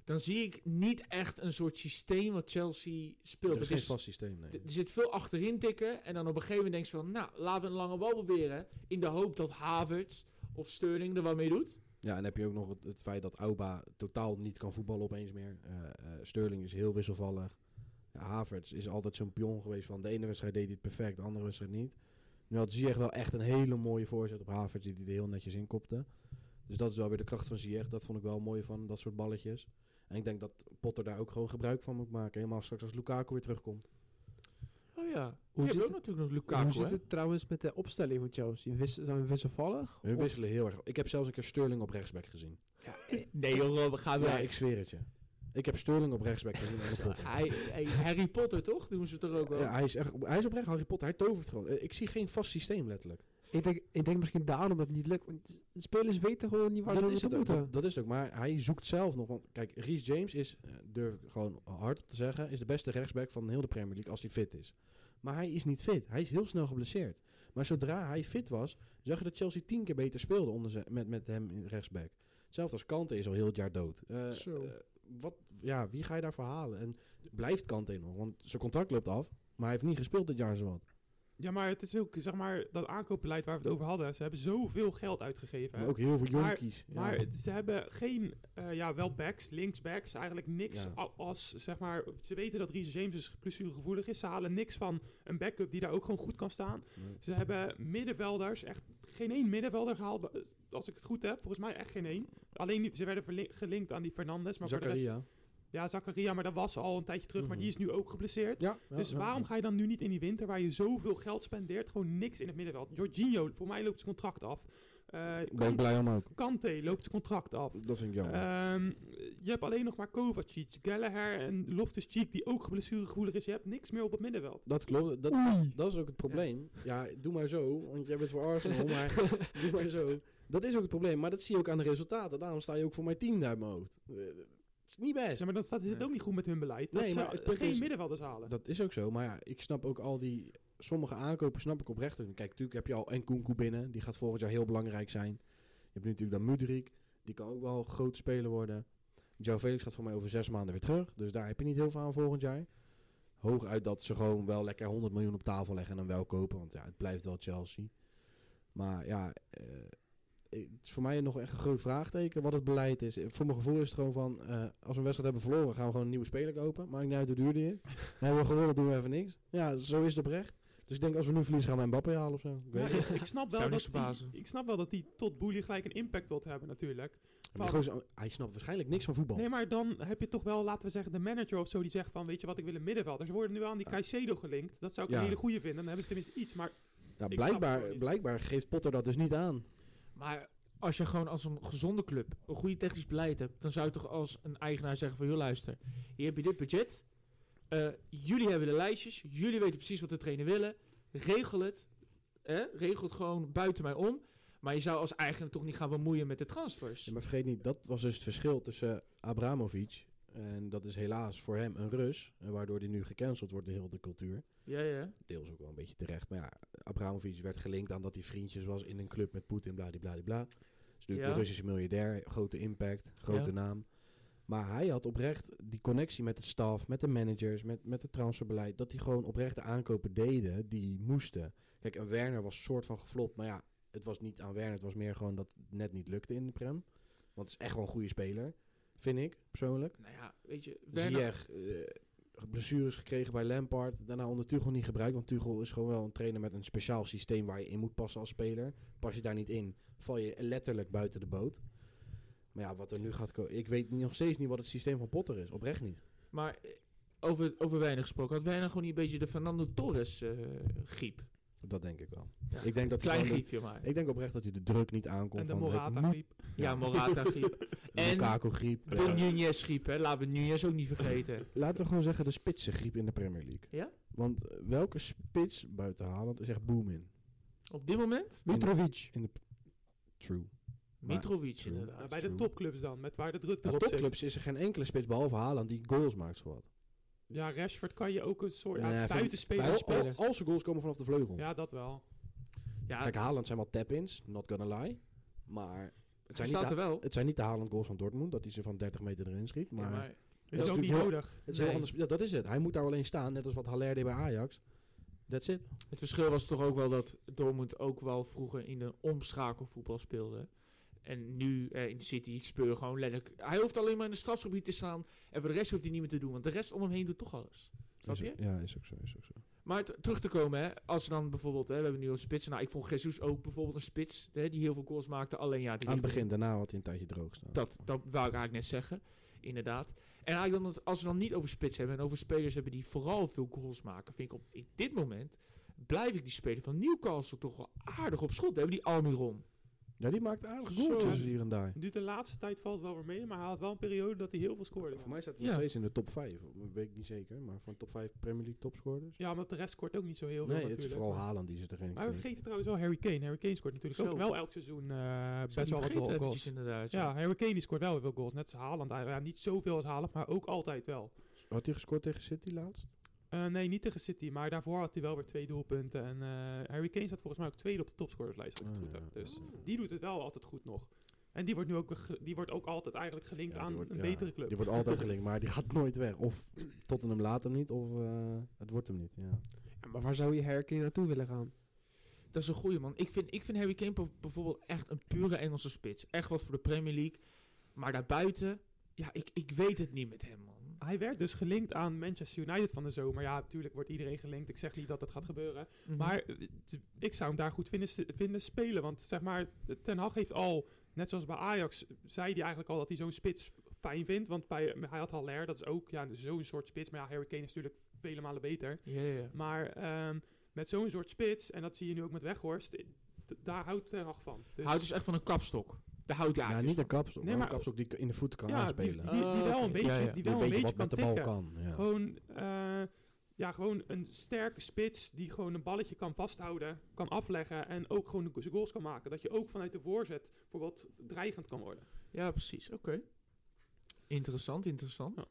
dan zie ik niet echt een soort systeem wat Chelsea speelt. Het is geen vast systeem, nee. Er zit veel achterin tikken en dan op een gegeven moment denk je van, nou, laten we een lange bal proberen. In de hoop dat Havertz of Sterling er wat mee doet. Ja, en heb je ook nog het, feit dat Auba totaal niet kan voetballen opeens meer. Uh, uh, Sterling is heel wisselvallig. Havertz is altijd zo'n pion geweest van de ene wedstrijd deed hij het perfect, de andere wedstrijd niet. Nu had Ziyech wel echt een hele mooie voorzet op Havertz die hij heel netjes in kopte. Dus dat is wel weer de kracht van Ziyech. Dat vond ik wel mooi van, dat soort balletjes. En ik denk dat Potter daar ook gewoon gebruik van moet maken. Helemaal straks als Lukaku weer terugkomt. Ja, hoe zit het natuurlijk nog Lukaku, Hoe zit het trouwens met de opstelling van Chelsea? Wis zijn we wisselvallig? We wisselen heel erg. Ik heb zelfs een keer Sterling op rechtsback gezien. Ja, nee joh, we gaan Ja, ik zweer het je. Ik heb Sterling op rechtsback gezien. [LAUGHS] hij, hij, Harry Potter toch? Doen ze het er ook wel. Ja, hij is, echt, hij is oprecht Harry Potter. Hij tovert gewoon. Ik zie geen vast systeem letterlijk. Ik denk, ik denk misschien daarom dat het niet lukt. Want de spelers weten gewoon niet waar dat ze het moeten. Dat, dat, is het ook. Maar hij zoekt zelf nog. Want kijk, Reece James is, uh, durf ik gewoon hard te zeggen, is de beste rechtsback van heel de Premier League als hij fit is. Maar hij is niet fit. Hij is heel snel geblesseerd. Maar zodra hij fit was, zag je dat Chelsea tien keer beter speelde onder zijn, met, met hem in rechtsback. Hetzelfde als Kante is al heel het jaar dood. Uh, uh, wat, ja, wie ga je daarvoor halen? En blijft Kante nog? Want zijn contract loopt af. Maar hij heeft niet gespeeld dit jaar zowat. Ja, maar het is ook, zeg maar, dat aankoopbeleid waar we het over hadden. Ze hebben zoveel geld uitgegeven. Maar ook heel veel jonkies. Maar, ja. maar ze hebben geen, uh, ja, wel backs, linksbacks, eigenlijk niks ja. als, zeg maar, ze weten dat Reece James dus blessuregevoelig is. Ze halen niks van een backup die daar ook gewoon goed kan staan. Nee. Ze hebben middenvelders, echt geen één middenvelder gehaald, als ik het goed heb. Volgens mij echt geen één. Alleen, ze werden gelinkt aan die Fernandes. Maar Zakaria. voor de rest, ja, Zakaria, maar dat was al een tijdje terug. Mm -hmm. Maar die is nu ook geblesseerd. Ja, ja, dus ja, waarom ga je dan nu niet in die winter, waar je zoveel geld spendeert, gewoon niks in het middenveld? Jorginho, voor mij loopt zijn contract af. Uh, ben ik blij om ook. Kante loopt zijn contract af. Dat vind ik jammer. Um, je hebt alleen nog maar Kovacic, Gallagher en Loftus-Cheek, die ook blessuregevoelig is. Je hebt niks meer op het middenveld. Dat klopt. Dat, dat is ook het probleem. Ja. doe maar zo, want jij bent voor Arsenal, maar [LAUGHS] doe maar zo. Dat is ook het probleem, maar dat zie je ook aan de resultaten. Daarom sta je ook voor mijn team uit mijn hoofd niet best. Ja, maar dan staat het ook niet goed met hun beleid. Dat nee, maar het geen is, middenvelders halen. Dat is ook zo. Maar ja, ik snap ook al die... Sommige aankopen snap ik oprecht. Kijk, natuurlijk heb je al Nkunku binnen. Die gaat volgend jaar heel belangrijk zijn. Je hebt nu natuurlijk dan Mudrik. Die kan ook wel een grote speler worden. Joe Felix gaat voor mij over zes maanden weer terug. Dus daar heb je niet heel veel aan volgend jaar. Hooguit dat ze gewoon wel lekker 100 miljoen op tafel leggen en dan wel kopen. Want ja, het blijft wel Chelsea. Maar ja... Het is voor mij nog echt een groot vraagteken wat het beleid is. Voor mijn gevoel is het gewoon van, uh, als we een wedstrijd hebben verloren, gaan we gewoon een nieuwe speler kopen. Maakt niet uit hoe duur die is. [LAUGHS] Dan hebben we gewonnen, doen we even niks. Ja, zo is het oprecht. Dus ik denk als we nu verliezen, gaan we Mbappé halen of zo. Ik, ja, ik, ik, snap [LAUGHS] wel dat die, ik snap wel dat die tot Boelie gelijk een impact wilt hebben natuurlijk. Van, gozer, hij snapt waarschijnlijk niks van voetbal. Nee, maar dan heb je toch wel, laten we zeggen, de manager of zo die zegt van, weet je wat, ik wil een middenvelder. Ze worden nu aan die Caicedo gelinkt. Dat zou ik ja. een hele goede vinden. Dan hebben ze tenminste iets, maar... Ja, blijkbaar, blijkbaar geeft Potter dat dus niet aan. Maar als je gewoon als een gezonde club een goede technisch beleid hebt, dan zou je toch als een eigenaar zeggen van, joh luister, hier heb je dit budget. Uh, jullie hebben de lijstjes, jullie weten precies wat de trainer willen. Regel het. Eh, regel het gewoon buiten mij om. Maar je zou als eigenaar toch niet gaan bemoeien met de transfers. Ja, maar vergeet niet, dat was dus het verschil tussen Abramovic. En dat is helaas voor hem een Rus. Waardoor hij nu gecanceld wordt, de hele de cultuur. Ja, ja. Deels ook wel een beetje terecht. Maar ja, Abramovic werd gelinkt aan dat hij vriendjes was in een club met Poetin, bladibladibla. Is natuurlijk ja. de Russische miljardair, grote impact, grote ja. naam. Maar hij had oprecht die connectie met het staf, met de managers, met, met het transferbeleid. Dat hij gewoon oprecht de aankopen deden die moesten. Kijk, een Werner was soort van geflopt. Maar ja, het was niet aan Werner. Het was meer gewoon dat het net niet lukte in de Prem. Want het is echt wel een goede speler. Vind ik, persoonlijk. Nou ja, weet je... Uh, blessures gekregen bij Lampard. Daarna onder Tuchel niet gebruikt. Want Tuchel is gewoon wel een trainer met een speciaal systeem waar je in moet passen als speler. Pas je daar niet in, val je letterlijk buiten de boot. Maar ja, wat er nu gaat komen... Ik weet nog steeds niet wat het systeem van Potter is. Oprecht niet. Maar eh, over, over weinig gesproken. Had weinig gewoon niet een beetje de Fernando Torres eh, griep? Dat denk ik wel. Ja. Ik denk dat Klein de- griepje maar. Ik denk oprecht dat hij de druk niet aankomt En de van het Morata moet- griep. ja, Morata griep. [LAUGHS] En Lukaku griep. de Ja. Nunez griep, hè. Laten we Nunez ook niet vergeten. [LAUGHS] Laten we gewoon zeggen de spitse griep in de Premier League. Ja? Want eh, welke spits buiten Haaland is echt boom in? Op dit moment? Mitrovic. In de True. Mitrovic True. inderdaad. Bij de topclubs dan, met waar de druk Bij erop zit. topclubs is er geen enkele spits behalve Haaland die goals maakt voor wat. Ja, Rashford kan je ook een soort Nee, buitenspeler spelen. al, zijn goals komen vanaf de vleugel. Ja, dat wel. Ja, Kijk, Haaland zijn wel tap-ins, not gonna lie. Maar het zijn, niet de, wel. het zijn niet de Haaland goals van Dortmut, dat hij ze van 30 meter erin schiet. Ja, Maar, maar Is is ook niet heel- nodig. het is heel anders. Ja, dat is het. Hij moet daar alleen staan, net als wat Haller deed bij Ajax. That's it. Het verschil was toch ook wel dat Dortmund ook wel vroeger in een omschakelvoetbal speelde. En nu eh, in de City je gewoon letterlijk... Hij hoeft alleen maar in de strafgebied te staan. En voor de rest hoeft hij niet meer te doen. Want de rest om hem heen doet toch alles. Snap je? Ja, is ook zo. Is ook zo. Maar terug te komen, hè, als we dan bijvoorbeeld... Hè, we hebben nu een spits. Nou, ik vond Jesus ook bijvoorbeeld een spits. Hè, die heel veel goals maakte. Alleen ja... Die Aan het begin, daarna had hij een tijdje droog staan. Dat, dat wou ik eigenlijk net zeggen. Inderdaad. En eigenlijk dan, als we dan niet over spits hebben... en over spelers hebben die vooral veel goals maken... vind ik op in dit moment... blijf ik die speler van Newcastle toch wel aardig op schot. Hebben die Almiron. Ja, die maakt aardig Zo. goaltjes hier en daar. Nu de laatste tijd valt wel weer mee, maar hij had wel een periode dat hij heel veel scoorde. Voor mij staat hij Ja. nog steeds in de top 5. Weet ik niet zeker, maar van top 5 Premier League topscorers. Ja, omdat de rest scoort ook niet zo heel veel nee, het is vooral Haaland die ze erin Maar we vergeten trouwens wel Harry Kane. Harry Kane scoort natuurlijk Zo. ook wel elk seizoen eh, best wel wat goals. inderdaad. Ja, Harry Kane die scoort wel heel veel goals. Net als Haaland eigenlijk. Ja, niet zoveel als Haaland, maar ook altijd wel. Had hij gescoord tegen City laatst? Eh, nee, niet tegen City, maar daarvoor had hij wel weer twee doelpunten. En eh, Harry Kane staat volgens mij ook tweede op de topscorerslijst, als ik het goed ja. heb. Dus Oh. die doet het wel altijd goed nog. En die wordt nu ook, die wordt ook altijd eigenlijk gelinkt Ja, aan wordt- een ja, betere club. Die wordt altijd gelinkt, maar die gaat nooit weg. Of Tottenham laat hem niet, of eh, het wordt hem niet. Ja. Ja, maar waar zou je Harry Kane naartoe willen gaan? Dat is een goeie man. Ik vind, ik vind Harry Kane bijvoorbeeld echt een pure Engelse spits. Echt wat voor de Premier League. Maar daarbuiten... Ja, ik, ik weet het niet met hem, man. Hij werd dus gelinkt aan Manchester United van de zomer. Ja, natuurlijk wordt iedereen gelinkt. Ik zeg niet dat dat gaat gebeuren. Mhm. Maar eh, ik zou hem daar goed vinden, vinden spelen. Want zeg maar, Ten Hag heeft al, net zoals bij Ajax, zei hij eigenlijk al dat hij zo'n spits fijn vindt. Want bij, hij had Haller, dat is ook ja, zo'n soort spits. Maar ja, Harry Kane is natuurlijk vele malen beter. Ja. Maar ehm, met zo'n soort spits, en dat zie je nu ook met Weghorst, daar houdt Ten Hag van. Dus, Houdt dus echt van een kapstok. Houdt hij Ja, niet een kapstok, Nee, maar een kapstok die in de voeten kan ja, die, aanspelen. die, die Oh, wel een beetje, Ja, ja. die Die wel een beetje kan met de bal kan. Ja. Gewoon, eh, ja, gewoon een sterke spits die gewoon een balletje kan vasthouden, kan afleggen en ook gewoon de goals kan maken. Dat je ook vanuit de voorzet bijvoorbeeld dreigend kan worden. Ja, precies. Oké. Interessant, interessant. Ja.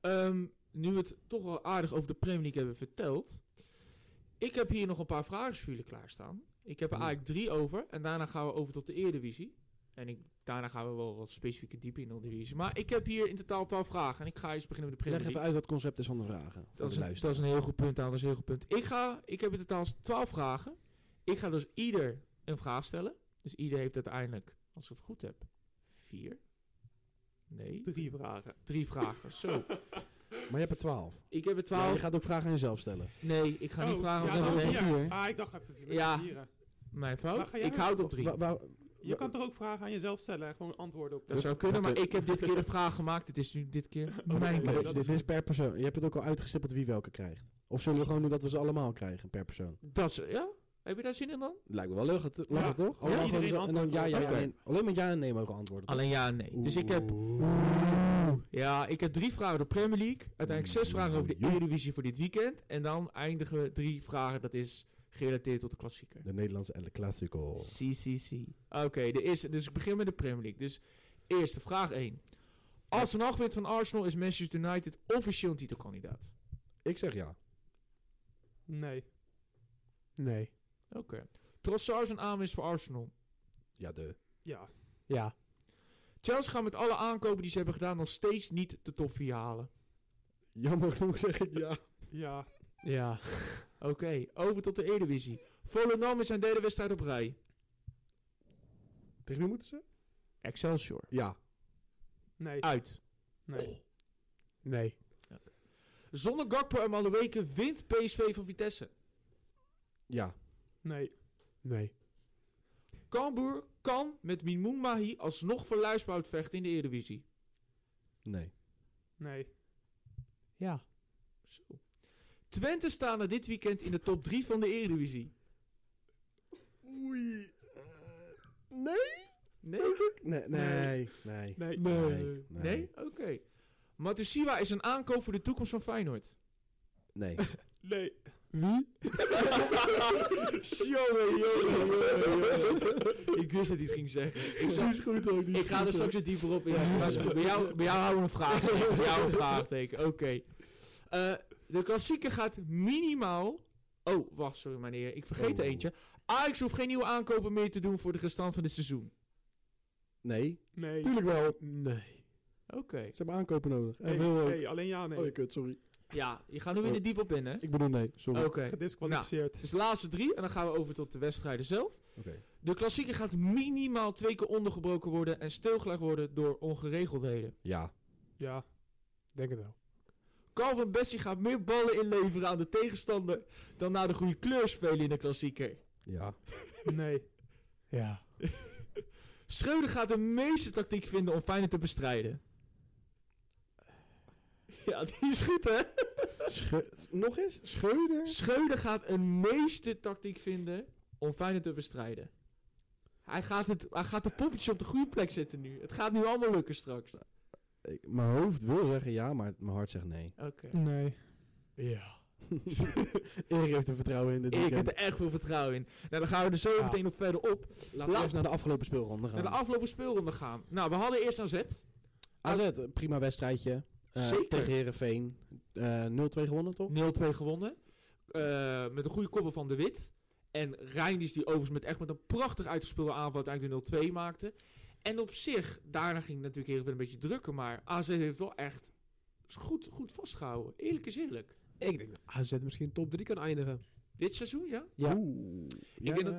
Ehm, nu we het toch al aardig over de Premier League hebben verteld. Ik heb hier nog een paar vragen voor jullie klaarstaan. Ik heb er eigenlijk drie over. En daarna gaan we over tot de Eredivisie. En ik, daarna gaan we wel wat specifieke diep in de Eredivisie. Maar ik heb hier in totaal 12 vragen. En ik ga eens beginnen met de Leg Premier even League. uit wat het concept is van de vragen. Dat is, de een, dat is een heel goed punt aan. Dat is een heel goed punt. Ik, ga, ik heb in totaal 12 vragen. Ik ga dus ieder een vraag stellen. Dus ieder heeft uiteindelijk, als ik het goed heb, vier. Nee, Drie vragen. drie vragen. Zo. [LAUGHS] Maar je hebt er twaalf. Ik heb er Ja, twaalf. je gaat ook vragen aan jezelf stellen. Nee, ik ga niet Oh, vragen ja, nee. vier. Ah, ik dacht even vier. Ja. Mijn fout. Ik houd op drie. Wa- wa- Je kan toch ook vragen aan jezelf stellen en gewoon antwoorden op. Dat zou kunnen, maar ik heb dit keer de vraag gemaakt. Het is nu dit keer mijn Maar oké, keer. dit, is per persoon. Je hebt het ook al uitgestippeld wie welke krijgt. Of zullen we gewoon doen dat we ze allemaal krijgen per persoon? Dat is, ja? Heb je daar zin in dan? Lijkt me wel leuk, Ja. toch? Ja, Allemaal iedereen gewoon zo- en dan ja, ja, alleen met ja en nee mogen antwoorden. toch? Alleen ja en nee. Dus ik heb, ja, ik heb drie vragen over de Premier League. Uiteindelijk zes vragen over de. Eredivisie voor dit weekend. En dan eindigen we drie vragen, dat is gerelateerd tot de klassieker. De Nederlandse El Clasico. CCC. Oké, de eerste, dus ik begin met de Premier League. Dus eerste, vraag 1. Als een wint van Arsenal is Manchester United officieel een titelkandidaat. Ik zeg ja. Nee. Nee. Oké. Trossard is een aanwinst voor Arsenal. Ja, de. Ja. Ja. Chelsea gaat met alle aankopen die ze hebben gedaan nog steeds niet de top 4 halen. Jammer genoeg zeg ik ja. Ja. Ja. [LAUGHS] Oké, over tot de Eredivisie. Volendam is zijn derde wedstrijd op rij. Tegen wie moeten ze? Excelsior. Ja. Nee. Uit. Nee. Nee. Zonder Gakpo en Maluweke wint PSV van Vitesse. Ja. Nee. Nee. Cambuur kan met Mimoun Mahi alsnog voor Luisbout vechten in de Eredivisie. Nee. Nee. Ja. Zo. Twente staan er dit weekend in de top 3 van de Eredivisie. Oei. nee? Nee? Nee, nee, nee. Nee. Nee. Nee? Oké. Matusiwa is een aankoop voor de toekomst van Feyenoord. Nee. [LAUGHS] Nee. Wie? jongen, jongen, jongen, jongen. Ik wist dat hij het ging zeggen. Ik, zou- goed ook. ik ga er straks dieper op in. Maar is goed. Bij jou, bij jou houden we een vraagteken. Bij jou een vraagteken. Oké. Eh, de klassieker gaat minimaal... Oh, wacht, sorry meneer. Ik vergeet er Oh. eentje. Ajax hoeft geen nieuwe aankopen meer te doen voor de restant van dit seizoen. Nee. Nee. Tuurlijk wel. Nee. Oké. Ze hebben aankopen nodig. En Nee, veel ook. nee, alleen ja, nee. Oh, je kut, sorry. Ja, je gaat nu weer er diep op in, hè? Ik bedoel nee, sorry. Oké. Gedisqualificeerd. Het is de laatste drie en dan gaan we over tot de wedstrijden zelf. Oké. De klassieker gaat minimaal twee keer ondergebroken worden en stilgelegd worden door ongeregeldheden. Ja. Ja. Denk het wel. Calvin Bessie gaat meer ballen inleveren aan de tegenstander dan naar de goede kleur spelen in de klassieker. Ja. Nee. Ja. Schreuder gaat de meeste tactiek vinden om Feyenoord te bestrijden. Ja, die is goed hè? Sche- nog eens? Scheuder? Schreuder gaat een meeste tactiek vinden om Feyenoord te bestrijden. Hij gaat, het, hij gaat de poppetjes op de goede plek zetten nu. Het gaat nu allemaal lukken straks. Ik- Mijn hoofd wil zeggen ja, maar mijn hart zegt nee. Oké. Nee. Ja. [LAUGHS] Erik heeft er vertrouwen in dit Ik heb er echt veel vertrouwen in. Nou, dan gaan we er zo Ja. meteen op verder op. Laten we eerst naar de afgelopen speelronde gaan. Naar de afgelopen speelronde gaan. Nou, we hadden eerst AZ. AZ, een prima wedstrijdje. Eh, Zeker. Tegen Herenveen. 0-2 gewonnen, toch? 0-2 gewonnen. Eh, met een goede koppel van De Wit. En Reinders die overigens met echt met een prachtig uitgespeelde aanval uiteindelijk de 0-2 maakte. En op zich, daarna ging het natuurlijk Heerenveen een beetje drukken. Maar AZ heeft wel echt goed, goed vastgehouden. Eerlijk is eerlijk. Ik denk dat AZ misschien top 3 kan eindigen. Dit seizoen, ja. Ja. Oeh. denk dat-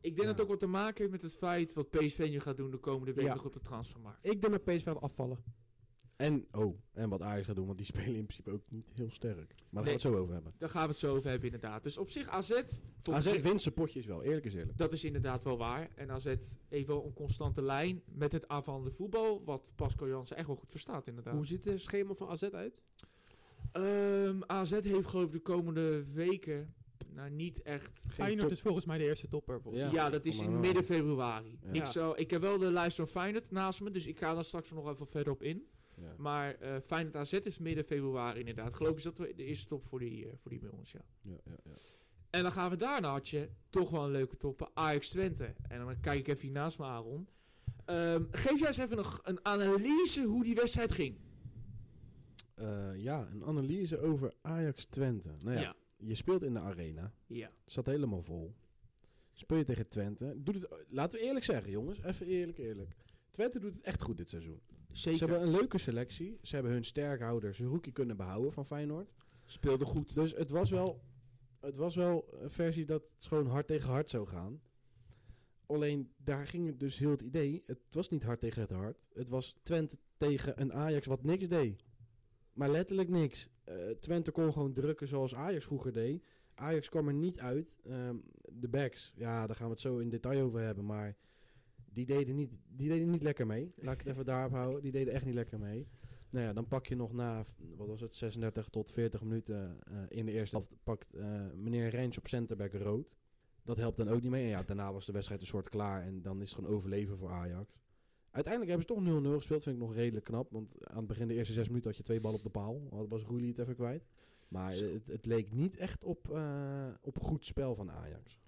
Ik denk dat het ook wat te maken heeft met het feit wat PSV nu gaat doen de komende week Ja. nog op de transfermarkt. Ik denk dat PSV gaat afvallen. En, oh, en wat Ajax gaat doen, want die [LAUGHS] spelen in principe ook niet heel sterk. Maar daar gaan we het zo over hebben. Daar gaan we het zo over hebben inderdaad. Dus op zich AZ... AZ wint zijn potjes wel, eerlijk is eerlijk. Dat is inderdaad wel waar. En AZ heeft wel een constante lijn met het aanvallende voetbal. Wat Pascal Jansen echt wel goed verstaat inderdaad. Hoe ziet het schema van AZ uit? Ehm, AZ heeft geloof ik de komende weken nou, niet echt... Feyenoord top. is volgens mij de eerste topper. Ja. dat is in midden februari. Ja. Ik, zou, ik heb wel de lijst van Feyenoord naast me, dus ik ga daar straks nog even verder op in. Ja. Maar eh Feyenoord AZ is midden februari inderdaad. Geloof ik is dat de eerste top voor die, eh, voor die jongens, ja. Ja, ja, ja. En dan gaan we daarna, had je toch wel een leuke toppen. Ajax Twente. En dan kijk ik even hier naast me, Aaron. Ehm, geef jij eens even een, een analyse hoe die wedstrijd ging. Eh, ja, een analyse over Ajax Twente. Nou ja, Ja. je speelt in de arena. Ja. Zat helemaal vol. Speel je tegen Twente. Doet het, laten we eerlijk zeggen, jongens. Even eerlijk, eerlijk. Twente doet het echt goed dit seizoen. Zeker. Ze hebben een leuke selectie. Ze hebben hun sterkhouders, Rookie kunnen behouden van Feyenoord. Speelde goed. Dus het was wel, het was wel een versie dat het gewoon hard tegen hard zou gaan. Alleen daar ging het dus heel het idee. Het was niet hard tegen het hard. Het was Twente tegen een Ajax wat niks deed. Maar letterlijk niks. Eh, Twente kon gewoon drukken zoals Ajax vroeger deed. Ajax kwam er niet uit. Ehm, de backs, ja, daar gaan we het zo in detail over hebben. Maar die deden niet, die deden niet lekker mee. Laat ik het even daarop houden. Die deden echt niet lekker mee. Nou ja, dan pak je nog na, wat was het, 36 tot 40 minuten eh, in de eerste helft... pakt eh, meneer Rens op centerback rood. Dat helpt dan ook niet mee. En ja, daarna was de wedstrijd een soort klaar. En dan is het gewoon overleven voor Ajax. Uiteindelijk hebben ze toch 0-0 gespeeld. Vind ik nog redelijk knap. Want aan het begin de eerste zes minuten had je twee ballen op de paal. Dat was Roelie het even kwijt. Maar het, het leek niet echt op, eh, op goed spel van Ajax.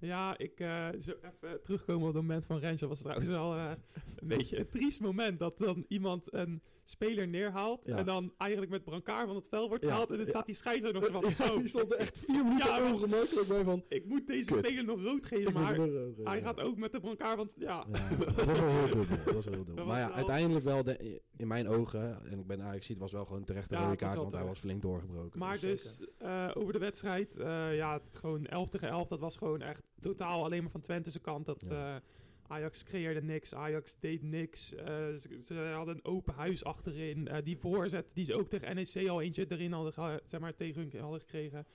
Ja, ik eh, zo even terugkomen op het moment van. Dat was trouwens wel eh, een [LAUGHS] beetje een triest moment. Dat dan iemand een speler neerhaalt. Ja. En dan eigenlijk met brancard van het vel wordt gehaald. En dan staat die scheidsrechter nog zo van... Ja, oh, die stond er echt vier minuten Ja, maar- ongemakkelijk bij van... Ik moet deze Kut. speler nog rood geven. ik Maar wel rood geven. hij gaat ook met de brancard. Want ja, dat was wel heel dubbel. Dat was heel dubbel. Maar ja, uiteindelijk wel, de, in mijn ogen, en ik ben Ajax ziet, was wel gewoon terecht een Ja, rode het kaart, want hij was flink doorgebroken. Maar Dus, eh, over de wedstrijd, eh, ja, het gewoon 11 tegen 11, dat was gewoon echt totaal alleen maar van Twente's kant. Dat Ja. Ajax creëerde niks, Ajax deed niks. eh, ze, ze hadden een open huis achterin. Eh, die voorzet die ze ook tegen NEC al eentje erin hadden, zeg maar, tegen hun hadden gekregen.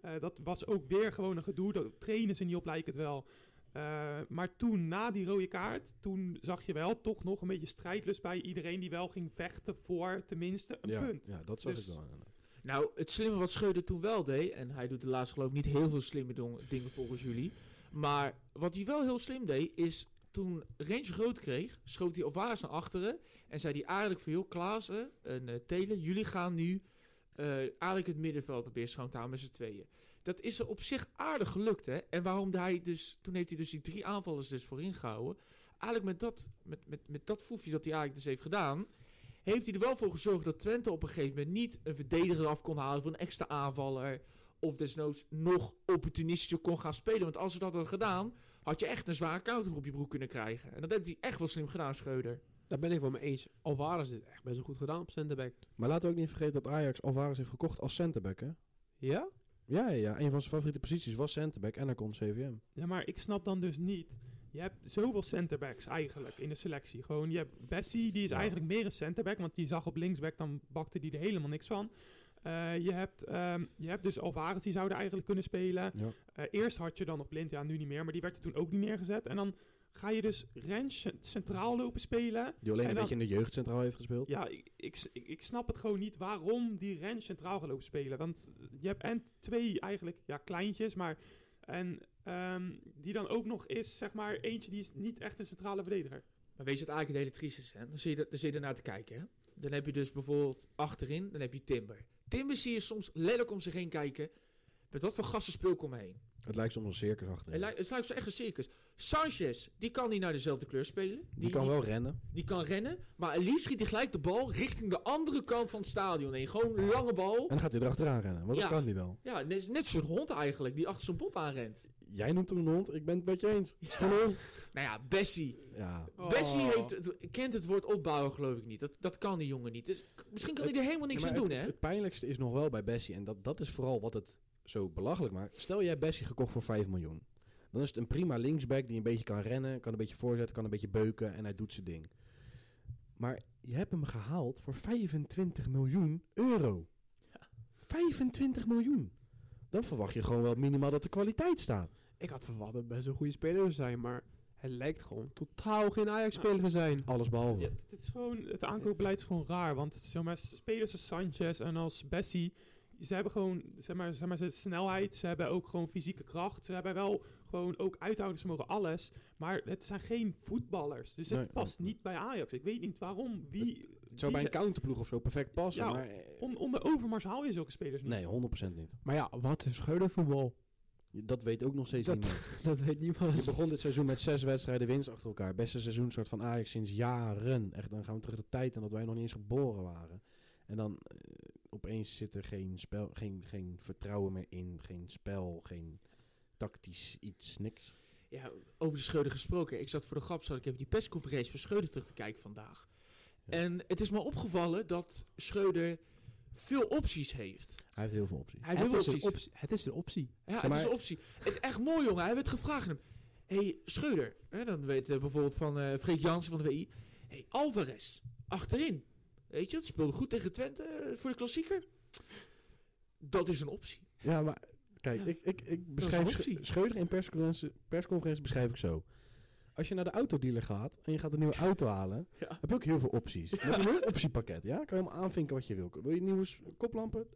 eh, dat was ook weer gewoon een gedoe. Dat trainen ze niet op, lijkt het wel. Eh, maar toen, na die rode kaart, toen zag je wel toch nog een beetje strijdlust bij iedereen die wel ging vechten voor tenminste een ja, punt. ja, dat zag Dus- ik wel. Nou, het slimme wat Schreuder toen wel deed, en hij doet de laatste geloof ik niet heel veel slimme dingen volgens jullie. Maar wat hij wel heel slim deed, is toen Range groot kreeg, schoot hij Alvarez naar achteren. En zei hij eigenlijk van, joh, Klaassen en eh Telen, jullie gaan nu eh, eigenlijk het middenveld proberen schoon te houden met z'n tweeën. Dat is er op zich aardig gelukt, hè. En waarom hij dus, toen heeft hij dus die drie aanvallers dus voorin gehouden. Eigenlijk met dat, met, met, met dat foefje dat hij eigenlijk dus heeft gedaan, heeft hij er wel voor gezorgd dat Twente op een gegeven moment niet een verdediger af kon halen voor een extra aanvaller. Of desnoods nog opportunistischer kon gaan spelen. Want als ze dat hadden gedaan, had je echt een zware counter op je broek kunnen krijgen. En dat heeft hij echt wel slim gedaan, Scheuder. Daar ben ik wel mee eens. Alvarez dit echt best wel goed gedaan op centerback. Maar laten we ook niet vergeten dat Ajax Alvarez heeft gekocht als centerback, hè? Ja? Ja, ja, ja. Een van zijn favoriete posities was centerback en dan komt CVM. Ja, maar ik snap dan dus niet. Je hebt zoveel centerbacks eigenlijk in de selectie. Gewoon, je hebt Bessie, die is Ja. eigenlijk meer een centerback, want die zag op linksback, dan bakte die er helemaal niks van. Eh, je, hebt, ehm, je hebt dus Alvarez, die zouden eigenlijk kunnen spelen. Ja. Eh, eerst had je dan nog Blind, ja, nu niet meer, maar die werd er toen ook niet neergezet. En dan ga je dus Rens cent- centraal lopen spelen. Die alleen En een dan- beetje in de jeugdcentraal heeft gespeeld. Ja, ik, ik, ik, snap het gewoon niet waarom die Rens centraal gaat lopen spelen. Want je hebt en twee eigenlijk, ja, kleintjes, maar... En ehm, die dan ook nog is, zeg maar, eentje die is niet echt een centrale verdediger. Maar weet je wat eigenlijk het hele triest is? Hè? Dan zit je, dan zit je ernaar te kijken. Hè? Dan heb je dus bijvoorbeeld achterin, dan heb je Timber. Timber zie je soms letterlijk om zich heen kijken. Met wat voor gasten speel ik om me heen. Het lijkt soms een circus achter. Het lijkt, het lijkt zo echt een circus. Sanchez, die kan niet naar dezelfde kleur spelen. Die kan wel rennen. Die kan rennen, maar liefst schiet hij gelijk de bal richting de andere kant van het stadion heen. Gewoon een lange bal. En dan gaat hij erachteraan rennen. Want Ja. dat kan hij wel. Ja, net, net zo'n hond eigenlijk, die achter zijn bot aanrent. Jij noemt hem een hond. Ik ben het met je eens. Het is gewoon een hond. [LAUGHS] Nou ja, Bessie. Ja. Bessie Oh. heeft, kent het woord opbouwen geloof ik niet. Dat, dat kan die jongen niet. Dus misschien kan hij er helemaal niks Ja, aan doen, het, hè? Het, pijnlijkste is nog wel bij Bessie. En dat, dat is vooral wat het zo belachelijk maakt. Stel jij Bessie gekocht voor 5 miljoen. Dan is het een prima linksback die een beetje kan rennen. Kan een beetje voorzetten, kan een beetje beuken. En hij doet zijn ding. Maar je hebt hem gehaald voor 25 miljoen euro. 25 miljoen. Dan verwacht je gewoon wel minimaal dat de kwaliteit staat. Ik had verwacht dat het best een goede speler zou zijn, maar hij lijkt gewoon totaal geen Ajax-speler te zijn. Alles behalve. Ja, het, is gewoon, het aankoopbeleid is gewoon raar. Want zeg maar, spelers als Sanchez en als Bessie... Ze hebben gewoon zeg maar, zeg maar, ze snelheid. Ze hebben ook gewoon fysieke kracht. Ze hebben wel gewoon ook uithoudingsvermogen, alles. Maar het zijn geen voetballers. Dus het Nee. past niet bij Ajax. Ik weet niet waarom. Wie, Het zou bij een counterploeg of zo perfect passen. Ja, maar on, onder Overmars haal je zulke spelers niet. nee, 100% niet. Maar ja, wat is scheudervoetbal? Dat weet ook nog steeds Dat- niemand. [LAUGHS] Dat weet niemand. Je begon dit seizoen met zes wedstrijden winst achter elkaar. Beste seizoen soort van Ajax sinds jaren. Echt, dan gaan we terug de tijd en dat wij nog niet eens geboren waren. En dan eh, opeens zit er geen, spel, geen, geen vertrouwen meer in. Geen spel, geen tactisch iets, niks. Ja, over de Schreuder gesproken. Ik zat voor de grap, zat ik even die persconferentie van Schreuder terug te kijken vandaag. Ja. En het is me opgevallen dat Schreuder veel opties heeft. Hij heeft heel veel opties. Hij heeft het, heel is veel een opties. optie. het is een optie. Ja, Zeg het is een optie. Het is echt mooi, jongen. Hij werd gevraagd aan hem. hey, Schreuder. Hè, dan weet eh, bijvoorbeeld van eh Freek Jansen van de WI. hey, Alvarez. Achterin. Weet je, het speelde goed tegen Twente eh, voor de klassieker. Dat is een optie. Ja, maar kijk, Ja. ik, ik, ik is een beschrijf. Schreuder in persconferentie, persconferentie beschrijf ik zo. Als je naar de autodealer gaat en je gaat een nieuwe auto halen, Ja. heb je ook heel veel opties. Je hebt een heel optiepakket, ja? Kan je helemaal aanvinken wat je wil. Wil je nieuwe koplampen?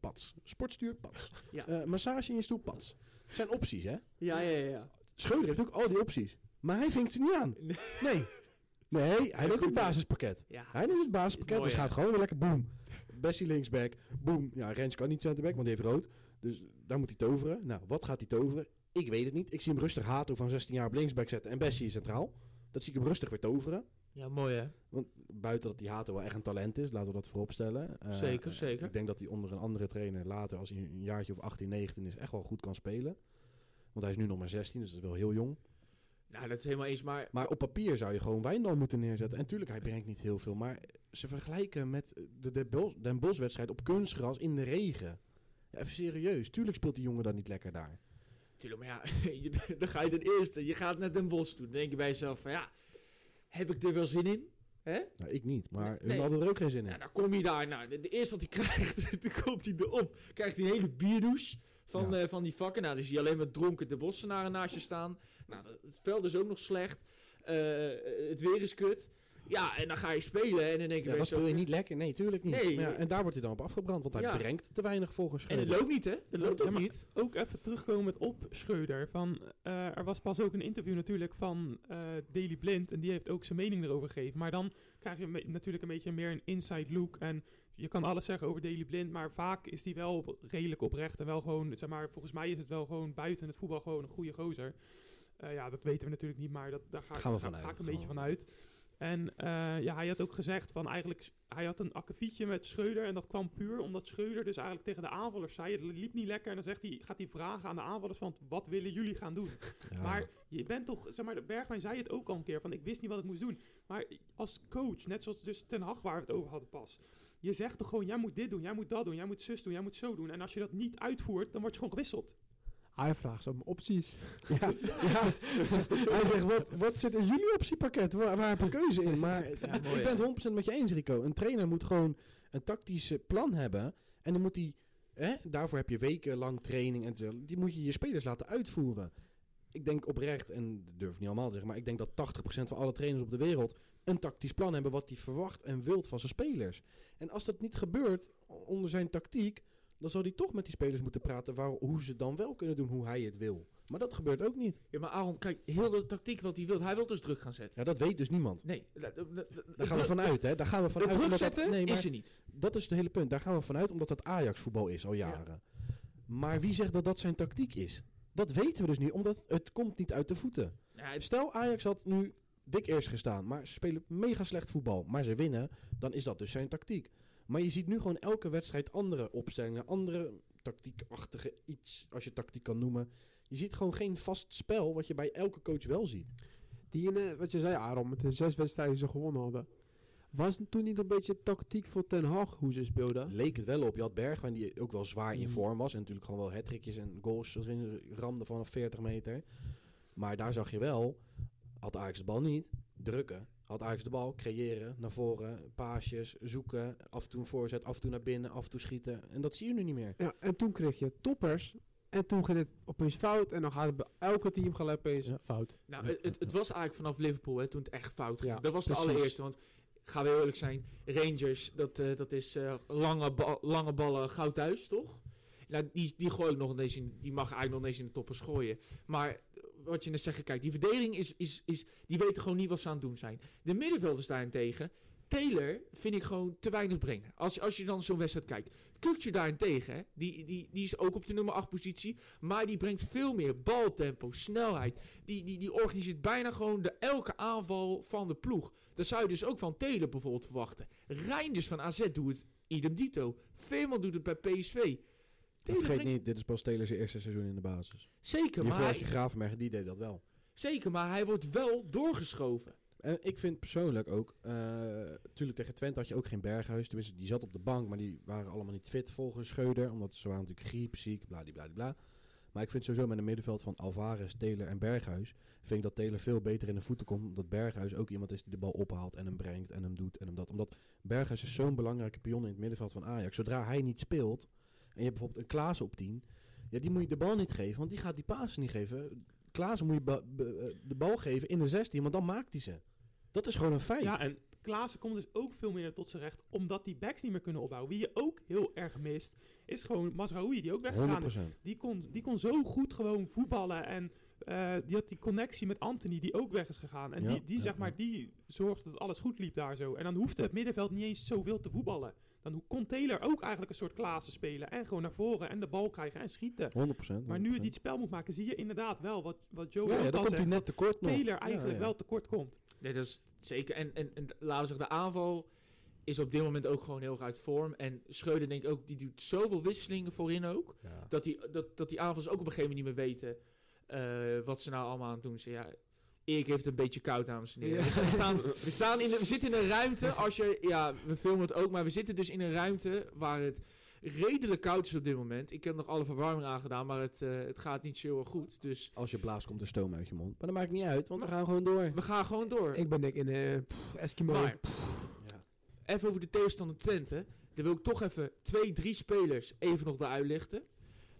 Pats. Sportstuur? Pats. Ja. Eh, massage in je stoel? Pats. Het zijn opties, hè? Ja, ja, ja. Schreuder heeft ook al die opties. Maar hij vinkt ze niet aan. Nee. Nee. Nee, hij goed, het basispakket. Ja, Hij neemt het basispakket, mooi, dus gaat gewoon weer lekker boom. Bessie linksback, boom. Ja, Rens kan niet centerback, want die heeft rood. Dus daar moet hij toveren. Nou, wat gaat hij toveren? Ik weet het niet. Ik zie hem rustig Hato van 16 jaar op linksback zetten en Bessie centraal. Dat zie ik hem rustig weer toveren. ja, mooi hè. Want buiten dat die Hato wel echt een talent is, laten we dat vooropstellen. Eh, Zeker, eh, zeker. Ik denk dat hij onder een andere trainer later, als hij een jaartje of 18, 19 is, echt wel goed kan spelen. Want hij is nu nog maar 16, dus dat is wel heel jong. Nou, dat is helemaal eens. Maar Maar op papier zou je gewoon Wijndal moeten neerzetten. En tuurlijk, hij brengt niet heel veel. Maar ze vergelijken met de Den Bosch- Den Bosch-wedstrijd op kunstgras in de regen. Ja, even serieus. Tuurlijk speelt die jongen dan niet lekker daar. Tuurlijk, maar ja, [LAUGHS] je- dan ga je ten eerste, je gaat naar Den Bosch toe. Dan denk je bij jezelf van ja, heb ik er wel zin in? Hè? Nou, ik niet. Maar Nee. hun hadden er ook geen zin in. Ja, dan kom je daar, nou, de, de eerste wat hij [LAUGHS] krijgt, dan komt hij erop. Krijgt hij een hele bierdouche van, Ja. eh, van die vakken. Nou, dan zie je alleen maar dronken de bossenaren naast je staan. Nou, het veld is ook nog slecht. Eh, het weer is kut. Ja, en dan ga je spelen en dan denk je Ja, jezelf, speel je niet lekker. Nee, tuurlijk niet. Nee. Ja, en daar wordt hij dan op afgebrand, want hij Ja. brengt te weinig volgens En het Schreuder. loopt niet, hè? Het loopt Ja, ook niet. ook even terugkomen op Schreuder. Van, eh, er was pas ook een interview natuurlijk van eh Daily Blind. En die heeft ook zijn mening erover gegeven. Maar dan krijg je natuurlijk een beetje meer een inside look. En je kan alles zeggen over Daily Blind. Maar vaak is die wel redelijk oprecht. En wel gewoon, zeg maar, volgens mij is het wel gewoon buiten het voetbal gewoon een goede gozer. Eh, ja, dat weten we natuurlijk niet. Maar dat, daar ga, Gaan we ga- vanuit. ga ik een Gaan beetje we vanuit. En eh, ja, hij had ook gezegd van eigenlijk, hij had een akkefietje met Schreuder. En dat kwam puur omdat Schreuder dus eigenlijk tegen de aanvallers zei, het liep niet lekker. En dan zegt hij, gaat hij vragen aan de aanvallers van, wat willen jullie gaan doen? Ja. Maar je bent toch, zeg maar, de Bergwijn zei het ook al een keer, van ik wist niet wat ik moest doen. Maar als coach, net zoals dus Ten Hag waar we het over hadden pas. Je zegt toch gewoon, jij moet dit doen, jij moet dat doen, jij moet zus doen, jij moet zo doen. En als je dat niet uitvoert, dan word je gewoon gewisseld. Hij vraagt zo om opties. Ja, ja. [LAUGHS] hij zegt, wat, wat zit in jullie optiepakket? Waar, waar heb ik keuze in? Maar Ja, mooi, ik ben het 100% met je eens, Rico. Een trainer moet gewoon een tactisch plan hebben. En dan moet hij, hè, daarvoor heb je wekenlang training. En zo. die moet je je spelers laten uitvoeren. Ik denk oprecht, en dat durf ik niet allemaal te zeggen, maar ik denk dat 80% van alle trainers op de wereld een tactisch plan hebben wat hij verwacht en wilt van zijn spelers. En als dat niet gebeurt onder zijn tactiek, dan zal hij toch met die spelers moeten praten waar, hoe ze dan wel kunnen doen hoe hij het wil. Maar dat gebeurt ook niet. Ja, maar Aaron, kijk, heel de tactiek wat hij wil. Hij wil dus druk gaan zetten. Ja, dat weet dus niemand. Nee, da- da- da- da- Daar gaan we vanuit, hè? Daar gaan we vanuit. druk dat- zetten nee, maar is er niet. dat is het hele punt. Daar gaan we vanuit omdat het Ajax-voetbal is al jaren. Maar wie zegt dat dat zijn tactiek is? Dat weten we dus niet, omdat het komt niet uit de voeten. Ja, het- Stel, Ajax had nu dik eerst gestaan, maar ze spelen mega slecht voetbal, maar ze winnen, dan is dat dus zijn tactiek. Maar je ziet nu gewoon elke wedstrijd andere opstellingen, andere tactiekachtige iets, als je tactiek kan noemen. Je ziet gewoon geen vast spel, wat je bij elke coach wel ziet. Die, wat je zei, Aaron, met de zes wedstrijden die ze gewonnen hadden. Was het toen niet een beetje tactiek voor Ten Hag hoe ze speelden? Leek het wel op. Je had Bergwijn die ook wel zwaar in Mhm. vorm was. En natuurlijk gewoon wel hattrickjes en goals erin ramde vanaf 40 meter. Maar daar zag je wel, had Ajax de bal niet, drukken. Had Ajax de bal, creëren, naar voren, paasjes, zoeken. Af en toe een voorzet, af en toe naar binnen, af en toe schieten. En dat zie je nu niet meer. Ja, en toen kreeg je toppers. En toen ging het opeens fout. En dan gaat het bij elke team gelijk opeens Ja. fout. Nou, het, het, het was eigenlijk vanaf Liverpool hè, toen het echt fout ging. Ja, dat was de allereerste. Want gaan we eerlijk zijn, Rangers, dat, eh, dat is eh, lange, ba- lange ballen goud thuis, toch? Nou, die, die gooi ik nog ineens in, die mag eigenlijk nog ineens in de toppers gooien. Maar wat je net zegt, kijk, die verdediging is, is, is, die weten gewoon niet wat ze aan het doen zijn. De middenvelders daarentegen, Taylor vind ik gewoon te weinig brengen. Als, als je dan zo'n wedstrijd kijkt. Kukje daarentegen, die, die, die is ook op de nummer 8 positie. Maar die brengt veel meer baltempo, snelheid. Die, die, die organiseert bijna gewoon de elke aanval van de ploeg. Dat zou je dus ook van Taylor bijvoorbeeld verwachten. Reinders van AZ doet het idem dito. Veerman doet het bij PSV. Taylor vergeet niet, dit is pas Taylor zijn eerste seizoen in de basis. Zeker, maar Hiervoor had je Gravenberg, die deed dat wel. zeker, maar hij wordt wel doorgeschoven. En ik vind persoonlijk ook, natuurlijk tegen Twente had je ook geen Berghuis. Tenminste, die zat op de bank, maar die waren allemaal niet fit volgens Scheuder. Omdat ze waren natuurlijk griep, ziek, bladibladibla. Maar ik vind sowieso met een middenveld van Alvarez, Taylor en Berghuis... vind ik dat Taylor veel beter in de voeten komt. Omdat Berghuis ook iemand is die de bal ophaalt en hem brengt en hem doet en hem dat. Omdat Berghuis is zo'n belangrijke pion in het middenveld van Ajax. Zodra hij niet speelt, je hebt bijvoorbeeld een Klaas op 10... Ja, die moet je de bal niet geven, want die gaat die pasen niet geven. Klaassen moet je ba- eh, de bal geven in de 16, want dan maakt hij ze. Dat is gewoon een feit. Ja, en Klaassen komt dus ook veel meer tot zijn recht, omdat die backs niet meer kunnen opbouwen. Wie je ook heel erg mist, is gewoon Mazraoui, die ook weggegaan is. 100%. Die kon, die kon zo goed gewoon voetballen en eh, die had die connectie met Anthony, die ook weg is gegaan. En Ja, die, die, ja, zeg maar, die zorgde dat alles goed liep daar zo. En dan hoefde het middenveld niet eens zoveel te voetballen. Dan ho- kon Taylor ook eigenlijk een soort Klaassen spelen. En gewoon naar voren en de bal krijgen en schieten. 100%. Maar nu het dit spel moet maken, zie je inderdaad wel wat, wat Joe Ja, ook ja, dan al komt hij net tekort nog. Taylor eigenlijk Ja, ja. wel tekort komt. Nee, dat is zeker. En, en, en laten we zeggen, de aanval is op dit moment ook gewoon heel erg uit vorm. En Schreuder denk ik ook, die doet zoveel wisselingen voorin ook. Ja. Dat die, dat, dat die aanvallers ook op een gegeven moment niet meer weten eh, wat ze nou allemaal aan het doen zijn. Ja, Erik heeft het een beetje koud, dames en heren. Ja. We, staan- we staan, in de, we zitten in een ruimte, [LAUGHS] als je, ja, we filmen het ook, maar we zitten dus in een ruimte waar het redelijk koud is op dit moment. Ik heb nog alle verwarming aangedaan, maar het, eh, het gaat niet zo goed. Dus Als je blaast, komt er stoom uit je mond. Maar dat maakt niet uit, want we gaan gewoon door. we gaan gewoon door. Ik ben dik in pff, Eskimo. Maar, Ja. even over de tegenstander Twente. Dan wil ik toch even twee, drie spelers even nog eruit lichten.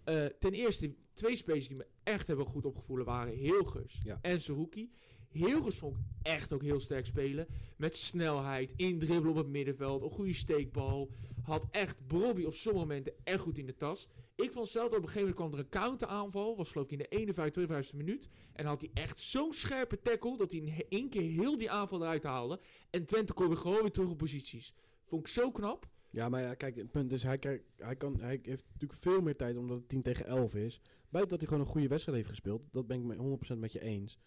Eh, ten eerste, twee spelers die me echt hebben goed opgevoelen waren Hilgers Ja. en Zerouki. Hilgers vond ik echt ook heel sterk spelen. Met snelheid, indribbelen op het middenveld, een goede steekbal. Had echt Bobby op sommige momenten echt goed in de tas. Ik vond zelf dat op een gegeven moment kwam er een counteraanval. Was geloof ik in de 51, 52 minuut. En had hij echt zo'n scherpe tackle dat hij in één keer heel die aanval eruit haalde. En Twente kon weer gewoon weer terug op posities. Vond ik zo knap. Ja, maar ja, kijk, het punt is, hij, krijgt- hij, kan, hij heeft natuurlijk veel meer tijd omdat het 10 tegen 11 is. Buiten dat hij gewoon een goede wedstrijd heeft gespeeld. Dat ben ik me 100% met je eens.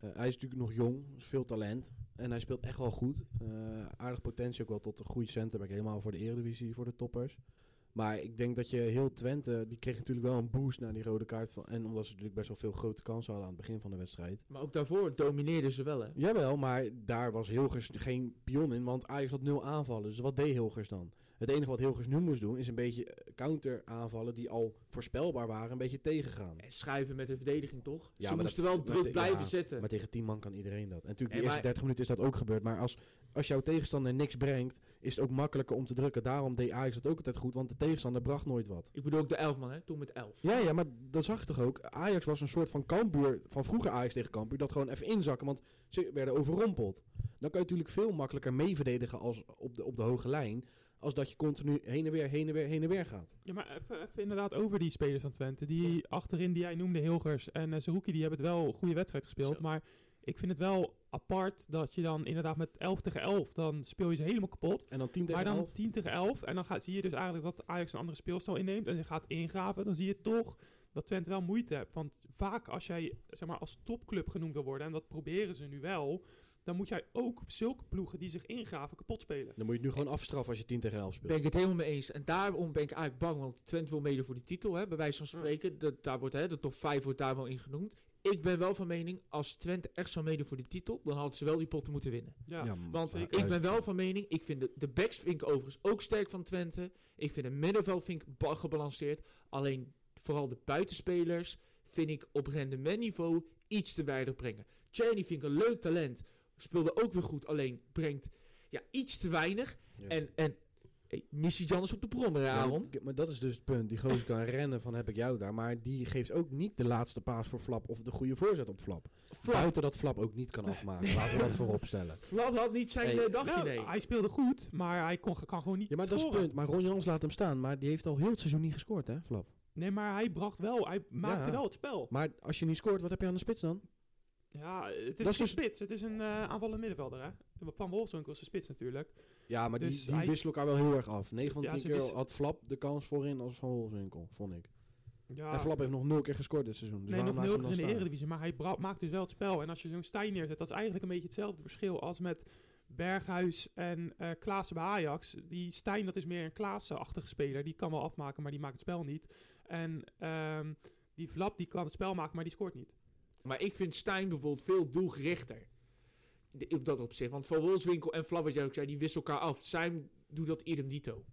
Eh, hij is natuurlijk nog jong, veel talent. En hij speelt echt wel goed. Eh, aardig potentie ook wel tot een goede centerback. Helemaal voor de Eredivisie, voor de toppers. Maar ik denk dat je heel Twente, die kreeg natuurlijk wel een boost na die rode kaart. Van, en omdat ze natuurlijk best wel veel grote kansen hadden aan het begin van de wedstrijd. Maar ook daarvoor domineerden ze wel hè. Jawel, maar daar was Hilgers geen pion in, want Ajax had nul aanvallen. Dus wat deed Hilgers dan? Het enige wat Hilgers nu moest doen, is een beetje eh, counter aanvallen die al voorspelbaar waren, een beetje tegengaan. En schuiven met de verdediging toch? Ja, ze maar moesten dat- wel druk blijven ja, zetten. Maar tegen 10 man kan iedereen dat. En natuurlijk, Nee, de eerste maar- 30 minuten is dat ook gebeurd. Maar als, als jouw tegenstander niks brengt, is het ook makkelijker om te drukken. Daarom deed Ajax dat ook altijd goed, want de tegenstander bracht nooit wat. Ik bedoel ook de elf man hè, toen met elf. Ja, ja, maar dat zag je toch ook. Ajax was een soort van kampuur, van vroeger Ajax tegen kampuur, dat gewoon even inzakken, want ze werden overrompeld. Dan kan je natuurlijk veel makkelijker mee verdedigen als op de, op de hoge lijn, als dat je continu heen en weer, heen en weer, heen en weer gaat. Ja, maar even, even inderdaad over die spelers van Twente. Die achterin die jij noemde, Hilgers en uh, Zerouki, die hebben het wel een goede wedstrijd gespeeld. Zo. Maar ik vind het wel apart dat je dan inderdaad met 11 tegen 11, dan speel je ze helemaal kapot. En dan 10 tegen Maar dan 11. 10 tegen 11 en dan zie je dus eigenlijk dat Ajax een andere speelstijl inneemt en ze gaat ingraven. Dan zie je toch dat Twente wel moeite hebt. Want vaak als jij zeg maar, als topclub genoemd wil worden, en dat proberen ze nu wel, dan moet jij ook zulke ploegen die zich ingraven kapot spelen. Dan moet je het nu gewoon afstraffen als je 10 tegen 11 speelt. Ben ik het helemaal mee eens. En daarom ben ik eigenlijk bang, want Twente wil mede voor die titel, hè, bij wijze van spreken. Dat, daar wordt, hè, de top 5 wordt daar wel in genoemd. Ik ben wel van mening, als Twente echt zou mede voor die titel, dan hadden ze wel die potten moeten winnen. Ja, Ja, Want zeker. ik ben wel van mening, ik vind de, de backs vind ik overigens ook sterk van Twente. Ik vind het middenveld vind ik gebalanceerd. Alleen vooral de buitenspelers vind ik op rendementniveau iets te weinig brengen. Cheney vind ik een leuk talent. Speelde ook weer goed, alleen brengt ja, iets te weinig. Ja. En, en hey, missie Jan is op de hè, Ja, Aaron. maar- maar dat is dus het punt. Die gozer kan [LAUGHS] rennen van heb ik jou daar. Maar die geeft ook niet de laatste paas voor Flap of de goede voorzet op Flap. Flap, Buiten dat Flap ook niet kan afmaken. Laten we dat voorop stellen. [LAUGHS] Flap had niet zijn Hey. eh, dagje, Nou, nee. Hij speelde goed, maar hij kon, kan gewoon niet Ja, maar dat is het scoren. punt. Maar Ron Jans laat hem staan. Maar die heeft al heel het seizoen niet gescoord, hè, Flap. Nee, maar hij bracht wel, hij maakte Ja. wel het spel. Maar als je niet scoort, wat heb je aan de spits dan? Ja, het Dat is is een dus- spits. Het is een eh aanvallende middenvelder, hè. Van Wolfswinkel is de spits natuurlijk. Ja, maar Dus die, die hij- wisselen elkaar wel heel erg af. 9 van de Ja, 10 ze keer wisselen- had Flap de kans voorin als Van Wolfswinkel, vond ik. Ja, En Flap heeft nog nul keer gescoord dit seizoen. Dus nee, nog nul keer in de? Eredivisie. Maar hij maakt dus wel het spel. En als je zo'n Stijn neerzet, dat is eigenlijk een beetje hetzelfde verschil als met Berghuis en eh Klaassen bij Ajax. Die Stijn, dat is meer een Klaassen-achtige speler. Die kan wel afmaken, maar die maakt het spel niet. En ehm, die Flap, die kan het spel maken, maar die scoort niet. Maar ik vind Stijn bijvoorbeeld veel doelgerichter. De- op dat opzicht. Want Van Wolfswinkel en jij ook zei, die wisselen elkaar af. Stijn doet dat idem dito.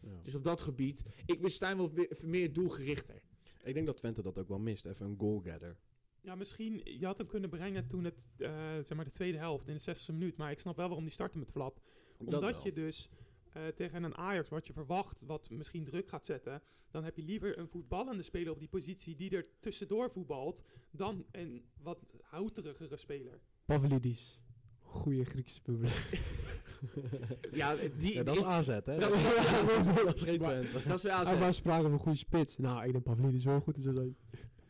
Ja. Dus op dat gebied, ik vind Stijn wel meer, meer doelgerichter. Ik denk dat Twente dat ook wel mist. Even een goalgetter. Ja, misschien, je had hem kunnen brengen toen het, eh, zeg maar de tweede helft, in de 60e minuut. Maar ik snap wel waarom die startte met Flap. Dat Omdat je dus eh, tegen een Ajax, wat je verwacht, wat misschien druk gaat zetten, dan heb je liever een voetballende speler op die positie die er tussendoor voetbalt, dan een wat houterigere speler. Pavlidis. Goeie Griekse publiek. [LAUGHS] Ja, die, Ja, dat is AZ, hè? Dat is- [LAUGHS] dat is geen Maar- Twente. dat is weer Hij AZ. was sprake van een goede spits. Nou, ik denk Pavlidis wel goed is zo zijn.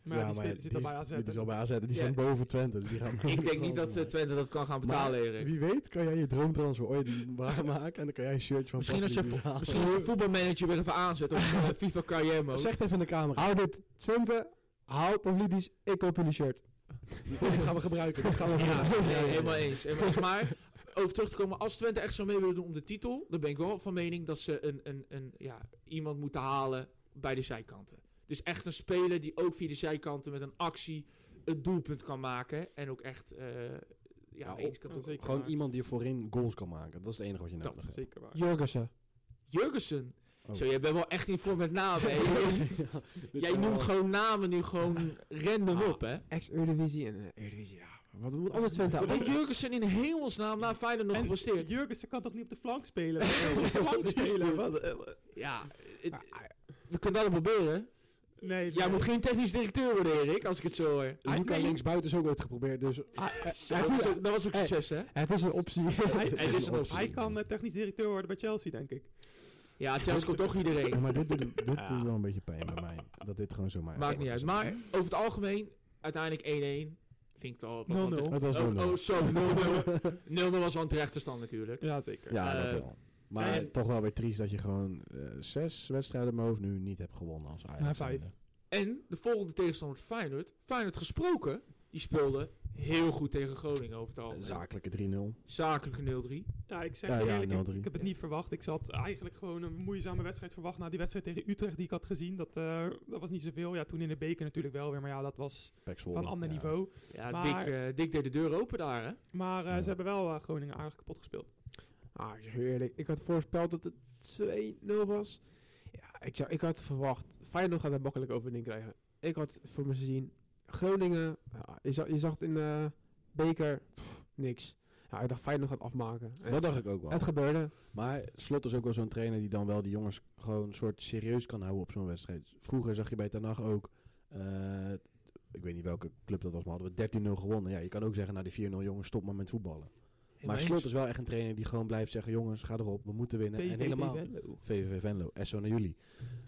Maar ja, die spelen- zit al bij AZ. Dit is al bij AZ. Die Ja. staan boven Twente. Dus die gaan [LAUGHS] Ik denk niet dat eh, Twente dat kan gaan betalen, Maar Erik. Wie weet kan jij je droomtransfer ooit waarmaken. En dan kan jij een shirtje van Misschien als je, vo- misschien als je voetbalmanager weer even aanzet op eh, FIFA carrière mode. Zeg het even in de camera. Hou dit. Twente. Hou Pavlidis. Ik koop jullie shirt. [LAUGHS] Dit gaan we gebruiken. Dit gaan we Ja, gebruiken. nee, helemaal eens. Helemaal eens. Maar over terug te komen, als Twente echt zo mee willen doen om de titel, dan ben ik wel van mening dat ze een, een, een, ja, iemand moeten halen bij de zijkanten. Dus echt een speler die ook via de zijkanten met een actie een doelpunt kan maken. En ook echt eh, ja, Ja, eens kan Gewoon iemand die voorin goals kan maken. Dat is het enige wat je nodig Dat. hebt. Zeker waar. Jurgensen. Jurgensen. Oh. Zo, jij bent wel echt in vorm met namen. [LAUGHS] Jij noemt wel- gewoon namen nu gewoon random Ah. op, hè? Ex-Eredivisie en uh, Eredivisie. Ja. Wat moet anders Twente houden? heeft Jurgensen in hemelsnaam na Feyenoord nog En gepresteerd? Jurgensen kan toch niet op de flank spelen? [LAUGHS] op de flank spelen? Wat, wat- Ja, we kunnen dat proberen. Nee, Jij nee. moet geen technisch directeur worden, Erik, als ik het zo hoor. Luca nee. linksbuiten is ook ooit geprobeerd, dus Zo, dat, is ook, dat was ook Hey. succes, hè? Het is een optie. [LAUGHS] Hij, Het is een optie. hij kan eh, technisch directeur worden bij Chelsea, denk ik. Ja, Chelsea komt toch Ja, iedereen. maar dit, doet, dit Ja. doet wel een beetje pijn bij mij. Dat dit gewoon zo maar Maakt niet uit. Maar over het algemeen, uiteindelijk 1-1. Vind ik het al... was wel 0-0. terecht. Het was 0-0. Oh, oh, sorry, 0-0. 0-0 was wel een terechte stand natuurlijk. Ja, zeker. Ja, Eh, dat wel. Maar en- toch wel weer triest dat je gewoon eh, zes wedstrijden hoofd nu niet hebt gewonnen als Ajax. Ja, vijf. En de volgende tegenstander Feyenoord. Feyenoord gesproken, die speelde heel goed tegen Groningen over het algemeen. Zakelijke 3-0. Zakelijke 0-3. Ja, ik zeg Ja, ja, eerlijk, ik, 0-3. ik heb het niet verwacht. Ik zat eigenlijk gewoon een moeizame wedstrijd verwacht na die wedstrijd tegen Utrecht die ik had gezien. Dat, eh, dat was niet zoveel. Ja, toen in de beker natuurlijk wel weer, maar ja, dat was van ander Ja. niveau. Ja, Maar- Dick, eh, Dick deed de deur open daar, hè? Maar eh, Ja. ze hebben wel Groningen aardig kapot gespeeld. Ah, ik zeg eerlijk, ik had voorspeld dat het 2-0 was. Ja, ik, zou, ik had verwacht, Feyenoord gaat een makkelijk overwinning krijgen. Ik had voor me gezien, Groningen, ja, je, zag, je zag het in beker, pff, niks. Ja, ik dacht Feyenoord gaat afmaken. En Dat dacht ik ook wel. het gebeurde. Maar Slot is ook wel zo'n trainer die dan wel die jongens gewoon een soort serieus kan houden op zo'n wedstrijd. Vroeger zag je bij Hag ook, eh, ik weet niet welke club dat was, maar hadden we 13-0 gewonnen. Ja, je kan ook zeggen, nou die 4-0 jongens, stop maar met voetballen. Maar Slot is wel echt een trainer die gewoon blijft zeggen, jongens, ga erop, we moeten winnen. en helemaal. VVV Venlo, SO naar jullie.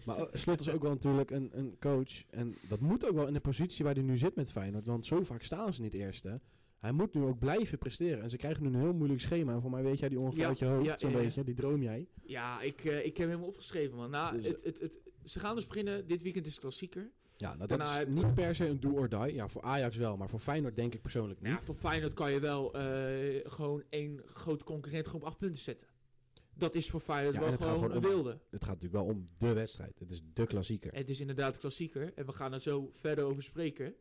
Maar oh, Slot is ook wel natuurlijk een, een coach. En dat moet ook wel in de positie waar hij nu zit met Feyenoord. Want zo vaak staan ze niet eerste. Hij moet nu ook blijven presteren. En ze krijgen nu een heel moeilijk schema. En voor mij weet jij die ongeveer uit je hoofd, ja, zo'n ja, beetje. Die droom jij. Ja, ik, eh, ik heb hem opgeschreven, man. Nou, Dus, het, het, het, ze gaan dus beginnen. Dit weekend is klassieker. Ja, nou, dat is heb- niet per se een do or die. Ja, voor Ajax wel. Maar voor Feyenoord denk ik persoonlijk niet. Ja, voor Feyenoord kan je wel eh, gewoon één grote concurrent gewoon op acht punten zetten. Dat is voor Feyenoord Ja, wel gewoon gewoon een om- wilde. Het gaat natuurlijk wel om de wedstrijd. Het is de klassieker. Het is inderdaad klassieker. En we gaan er zo verder over spreken.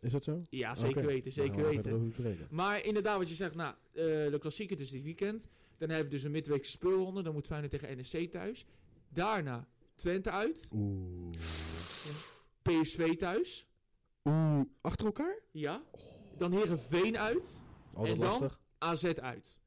Is dat zo? Ja, zeker weten, Dan zeker weten. Maar inderdaad, wat je zegt, nou, eh, de klassieker dus dit weekend. Dan hebben we dus een midweekse speelronde. Dan moet Feyenoord tegen NEC thuis. Daarna Twente uit. Oeh. PSV thuis. Oeh. Achter elkaar? Ja. Dan Heerenveen uit. Altijd En dan? lastig. AZ uit.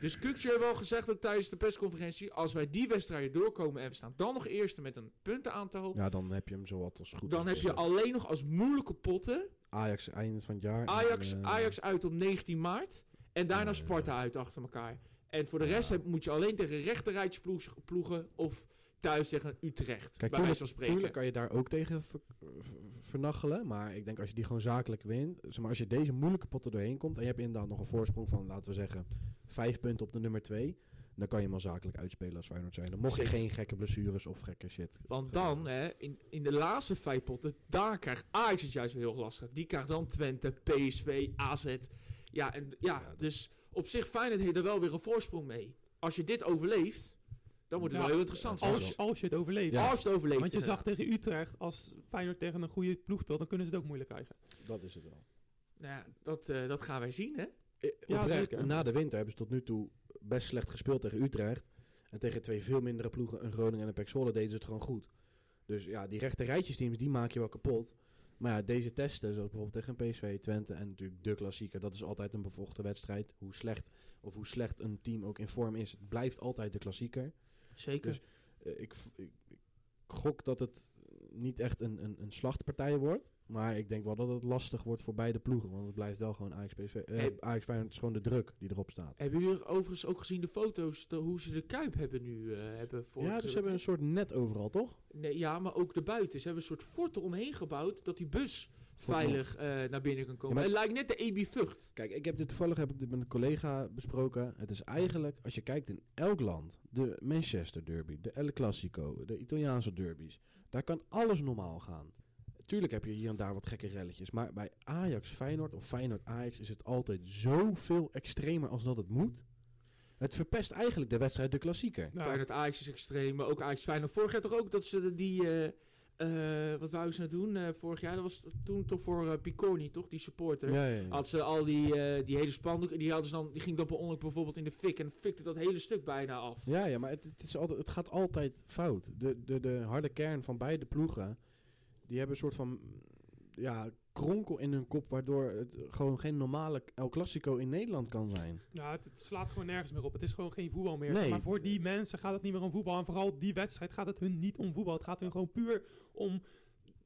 Dus Kukje heeft wel gezegd ook tijdens de persconferentie... als wij die wedstrijden doorkomen en we staan dan nog eerste met een puntenaantal... Ja, dan heb je hem zo wat als goed dan heb je alleen nog als moeilijke potten... Ajax eind van het jaar. Ajax, en, eh, Ajax uit op 19 maart. En daarna Ja. Sparta uit achter elkaar. En voor de Ja. rest heb- moet je alleen tegen rechterrijtjes ploeg- ploegen... of thuis tegen Utrecht, Kijk, tuurlijk, spreken. tuurlijk kan je daar ook tegen ver- ver- vernachelen. Maar ik denk als je die gewoon zakelijk wint. Zeg maar, als je deze moeilijke potten doorheen komt. en je hebt inderdaad nog een voorsprong van, laten we zeggen. vijf punten op de nummer twee. dan kan je hem wel zakelijk uitspelen als Feyenoord zijn. Dan mocht je geen gekke blessures of gekke shit. Want dan, hè, in, in de laatste vijf potten, daar krijgt Ajax het juist weer heel lastig. Die krijgt dan Twente, PSV, AZ. Ja, en, ja, Ja, dus op zich Feyenoord heeft er wel weer een voorsprong mee. Als je dit overleeft, dan wordt het Ja, wel heel interessant. Als, Als, je het overleeft. Ja. als je het overleeft, Want je zag tegen Utrecht, als Feyenoord tegen een goede ploeg speelt, dan kunnen ze het ook moeilijk krijgen. Dat is het wel. Nou ja, dat, eh, dat gaan wij zien, hè? Eh, Ja, oprecht, zeker. na de winter hebben ze tot nu toe best slecht gespeeld tegen Utrecht. En tegen twee veel mindere ploegen, een Groningen en een Pek Zwolle, deden ze het gewoon goed. Dus ja, die rechte rijtjesteams, die maak je wel kapot. Maar ja, deze testen, zoals bijvoorbeeld tegen een PSV, Twente en natuurlijk de klassieker, dat is altijd een bevochten wedstrijd. Hoe slecht, of hoe slecht een team ook in vorm is, het blijft altijd de klassieker. Zeker. Dus- Eh, ik, ik, ik gok dat het niet echt een, een, een slachtpartij wordt. Maar ik denk wel dat het lastig wordt voor beide ploegen. Want het blijft wel gewoon Ajax PSV. eh, Hey. Ajax Feyenoord is gewoon de druk die erop staat. hebben jullie overigens ook gezien de foto's, de, hoe ze de Kuip hebben nu eh hebben voor ja, dus ze hebben een soort net overal, toch? Nee, ja, maar ook de buiten. Ze hebben een soort fort eromheen gebouwd dat die bus veilig eh, naar binnen kan komen. Ja, Het lijkt net de EB Vught. Kijk, ik heb dit toevallig heb ik dit met een collega besproken. Het is eigenlijk, als je kijkt in elk land, de Manchester Derby, de El Clasico, de Italiaanse derbies, daar kan alles normaal gaan. Tuurlijk heb je hier en daar wat gekke relletjes, maar bij Ajax Feyenoord of Feyenoord Ajax is het altijd zoveel extremer als dat het moet. Het verpest eigenlijk de wedstrijd de klassieker. Nou, Feyenoord Ajax is extreem, maar ook Ajax Feyenoord. Vorig jaar toch ook dat ze die... eh, eh, wat wouden ze nou doen eh, vorig jaar? Dat was toen toch voor eh, Picconi, toch? Die supporter. Ja, ja, ja. Had ze al die, die hele spandoek... Die, hadden ze dan, die ging dan per ongeluk bijvoorbeeld in de fik... en fikte dat hele stuk bijna af. Ja, ja maar het, het, is altijd, het gaat altijd fout. De, de, de harde kern van beide ploegen, die hebben een soort van ja, kronkel in hun kop, waardoor het gewoon geen normale El Clasico in Nederland kan zijn. Ja, het, het slaat gewoon nergens meer op. Het is gewoon geen voetbal meer. Nee. Maar voor die mensen gaat het niet meer om voetbal. En vooral die wedstrijd gaat het hun niet om voetbal. Het gaat hun gewoon puur om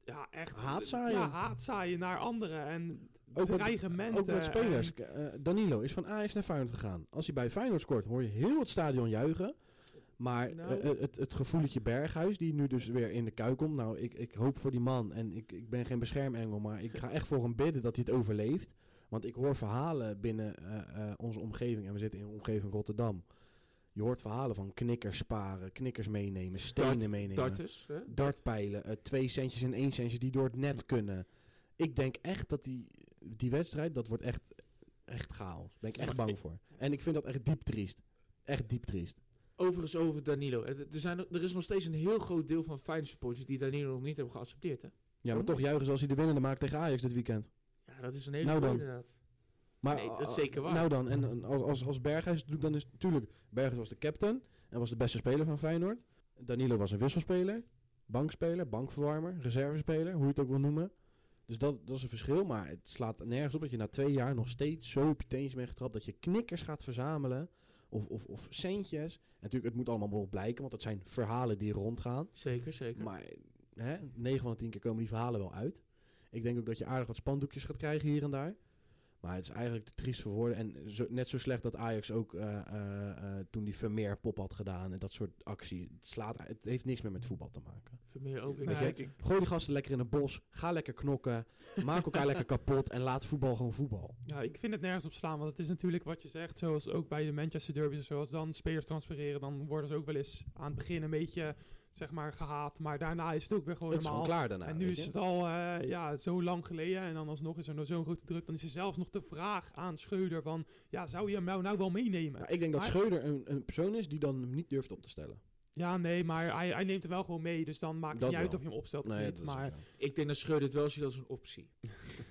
ja, echt Haatzaaien. Ja, haatzaaien naar anderen en Ook met, dreigementen. ook met spelers. en- Eh, Danilo is van Ajax naar Feyenoord gegaan. Als hij bij Feyenoord scoort, hoor je heel het stadion juichen. Maar Nou. eh, het, het gevoeletje Berghuis, die nu dus weer in de kuil komt. Nou, ik, ik hoop voor die man. En ik, ik ben geen beschermengel, maar ik ga echt voor hem bidden dat hij het overleeft. Want ik hoor verhalen binnen eh, eh, onze omgeving. En we zitten in de omgeving Rotterdam. Je hoort verhalen van knikkers sparen, knikkers meenemen, stenen Dart- meenemen. Darters. hè? dartpijlen, eh, twee centjes en één centje die door het net kunnen. Ik denk echt dat die, die wedstrijd, dat wordt echt, echt chaos. Daar ben ik echt bang voor. En ik vind dat echt diep triest. Echt diep triest. Overigens over Danilo. Er, er zijn, er is nog steeds een heel groot deel van Feyenoord supporters die Danilo nog niet hebben geaccepteerd. Hè? Ja, maar toch juichen ze als hij de winnende maakt tegen Ajax dit weekend. Ja, dat is een hele Nou goeie dan. inderdaad. Maar, Nee, dat is zeker waar. Nou dan, en, als, als, als Berghuis het doet, dan is natuurlijk... Berghuis was de captain en was de beste speler van Feyenoord. Danilo was een wisselspeler, bankspeler, bankverwarmer, reservespeler, hoe je het ook wil noemen. Dus dat, dat is een verschil, maar het slaat nergens op dat je na twee jaar nog steeds zo op je teentjes bent getrapt dat je knikkers gaat verzamelen of, of, of centjes. En natuurlijk, het moet allemaal wel blijken, want dat zijn verhalen die rondgaan. Zeker, zeker. Maar hè, 9 van de 10 keer komen die verhalen wel uit. Ik denk ook dat je aardig wat spandoekjes gaat krijgen hier en daar. Maar het is eigenlijk te triest voor woorden. En zo, net zo slecht dat Ajax ook eh, eh, eh, toen die Vermeer pop had gedaan. En dat soort acties. Het, slaat, het heeft niks meer met voetbal te maken. Vermeer ook. Je, Gooi die gasten lekker in een bos. Ga lekker knokken. Maak elkaar lekker kapot. En laat voetbal gewoon voetbal. Ja, ik vind het nergens op slaan, want het is natuurlijk wat je zegt, zoals ook bij de Manchester Derby, zoals dan spelers transfereren, dan worden ze ook wel eens aan het begin een beetje, zeg maar, gehaat, maar daarna is het ook weer gewoon het is gewoon helemaal... klaar daarna. en nu is het al eh, ja, zo lang geleden en dan alsnog is er nog zo'n grote druk, dan is er zelfs nog de vraag aan Schreuder van, ja, zou je hem nou, nou wel meenemen? Ik denk dat Maar- Schreuder een, een persoon is die dan hem niet durft op te stellen. Ja, nee, maar hij, hij neemt hem wel gewoon mee, dus dan maakt het Dat niet uit of je hem opstelt Nee, of dat niet. Maar ik denk dat Schreuder het wel ziet als een optie.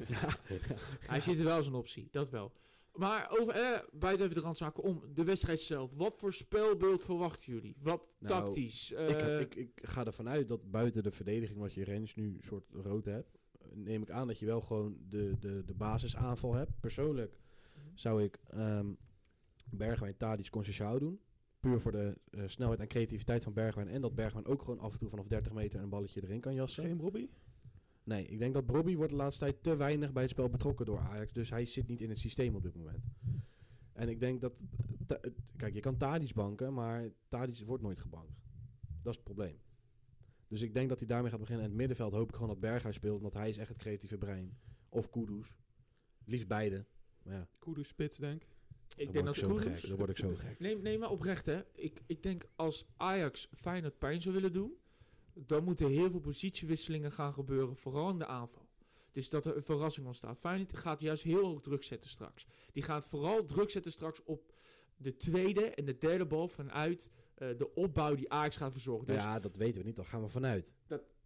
[LAUGHS] Hij ziet er wel als een optie, dat wel. Maar over, eh, buiten even de randzaken om, de wedstrijd zelf. Wat voor spelbeeld verwachten jullie? Wat Nou, tactisch? ik, eh, ik, ik ga ervan uit dat buiten de verdediging, wat je Rens nu een soort rood hebt, neem ik aan dat je wel gewoon de, de, de basisaanval hebt. Persoonlijk zou ik ehm Bergwijn, Tadic, Conceição doen. Puur voor de eh, snelheid en creativiteit van Bergwijn. En dat Bergwijn ook gewoon af en toe vanaf 30 meter een balletje erin kan jassen. geen Robbie? Nee, ik denk dat Bobby wordt de laatste tijd te weinig bij het spel betrokken door Ajax. Dus hij zit niet in het systeem op dit moment. En ik denk dat... kijk, je kan Tadic banken, maar Tadic wordt nooit gebankt. Dat is het probleem. Dus ik denk dat hij daarmee gaat beginnen. En in het middenveld hoop ik gewoon dat Berghuis speelt, want hij is echt het creatieve brein. Of Kudus. Het liefst beide. Maar ja, Kudus spits, denk ik. ik denk word dat ik zo Kudus-. Dan word ik zo gek. Nee, nee, maar oprecht hè. Ik, ik denk als Ajax Feyenoord pijn zou willen doen, dan moeten heel veel positiewisselingen gaan gebeuren, vooral in de aanval. Dus dat er een verrassing ontstaat. Feyenoord gaat juist heel hoog druk zetten straks. Die gaat vooral druk zetten straks op de tweede en de derde bal vanuit eh, de opbouw die Ajax gaat verzorgen. Dus ja, dat weten we niet. Daar gaan we vanuit.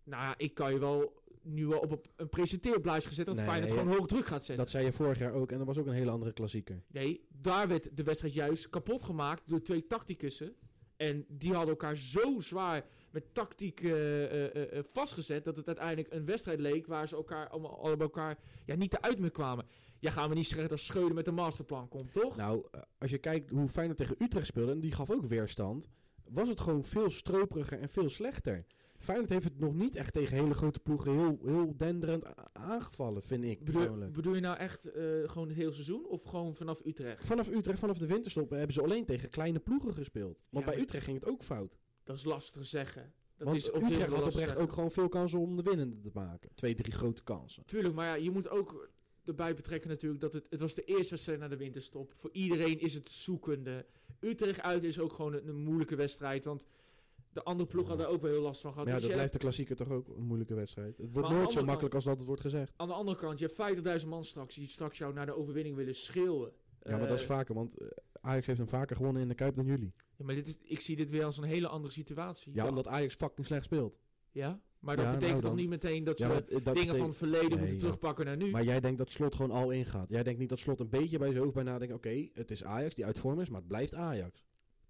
nou ja, ik kan je wel nu wel op een, presenteerblijst gezet dat Nee, Feyenoord gewoon hoog druk gaat zetten. Dat zei je vorig jaar ook. En dat was ook een hele andere klassieker. Nee, daar werd de wedstrijd juist kapot gemaakt door twee tacticussen. En die hadden elkaar zo zwaar met tactiek eh, eh, eh, vastgezet... dat het uiteindelijk een wedstrijd leek... waar ze elkaar allemaal, allemaal elkaar ja, niet eruit meer kwamen. Ja, gaan we niet zeggen dat Schreuder met een masterplan komt, toch? Nou, als je kijkt hoe Feyenoord tegen Utrecht speelde, en die gaf ook weerstand, was het gewoon veel stroperiger en veel slechter. Feyenoord heeft het nog niet echt tegen hele grote ploegen heel, heel denderend aangevallen, vind ik bedoel, bedoel je nou echt eh, gewoon het hele seizoen? Of gewoon vanaf Utrecht? Vanaf Utrecht, vanaf de winterstop, hebben ze alleen tegen kleine ploegen gespeeld. Want Ja, bij Utrecht ging het ook fout. Dat is lastig te zeggen. Dat Want is Utrecht had oprecht ook gewoon veel kansen om de winnende te maken. Twee, drie grote kansen. Tuurlijk, maar ja, je moet ook erbij betrekken natuurlijk dat het, het was de eerste wedstrijd na de winterstop. Voor iedereen is het zoekende. Utrecht uit is ook gewoon een, een moeilijke wedstrijd, want de andere ploeg had er ook wel heel last van gehad. Maar ja, Dus dat blijft de klassieker toch ook een moeilijke wedstrijd. Het wordt nooit zo makkelijk als dat het wordt gezegd. Aan de andere kant, je hebt 50.000 man straks die straks jou naar de overwinning willen schreeuwen. Ja, maar dat is Eh, vaker, want eh, Ajax heeft hem vaker gewonnen in de Kuip dan jullie. ja, maar dit is, ik zie dit weer als een hele andere situatie. Ja, omdat Ajax fucking slecht speelt. Ja, maar dat Ja, betekent nou dan. niet meteen dat Ja, maar, eh, dat dingen betekent- van het verleden Nee, moeten terugpakken naar nu. Maar jij denkt dat Slot gewoon al ingaat. Jij denkt niet dat Slot een beetje bij zijn hoofd bij nadenkt... oké, het is Ajax die uit vorm is, maar het blijft Ajax.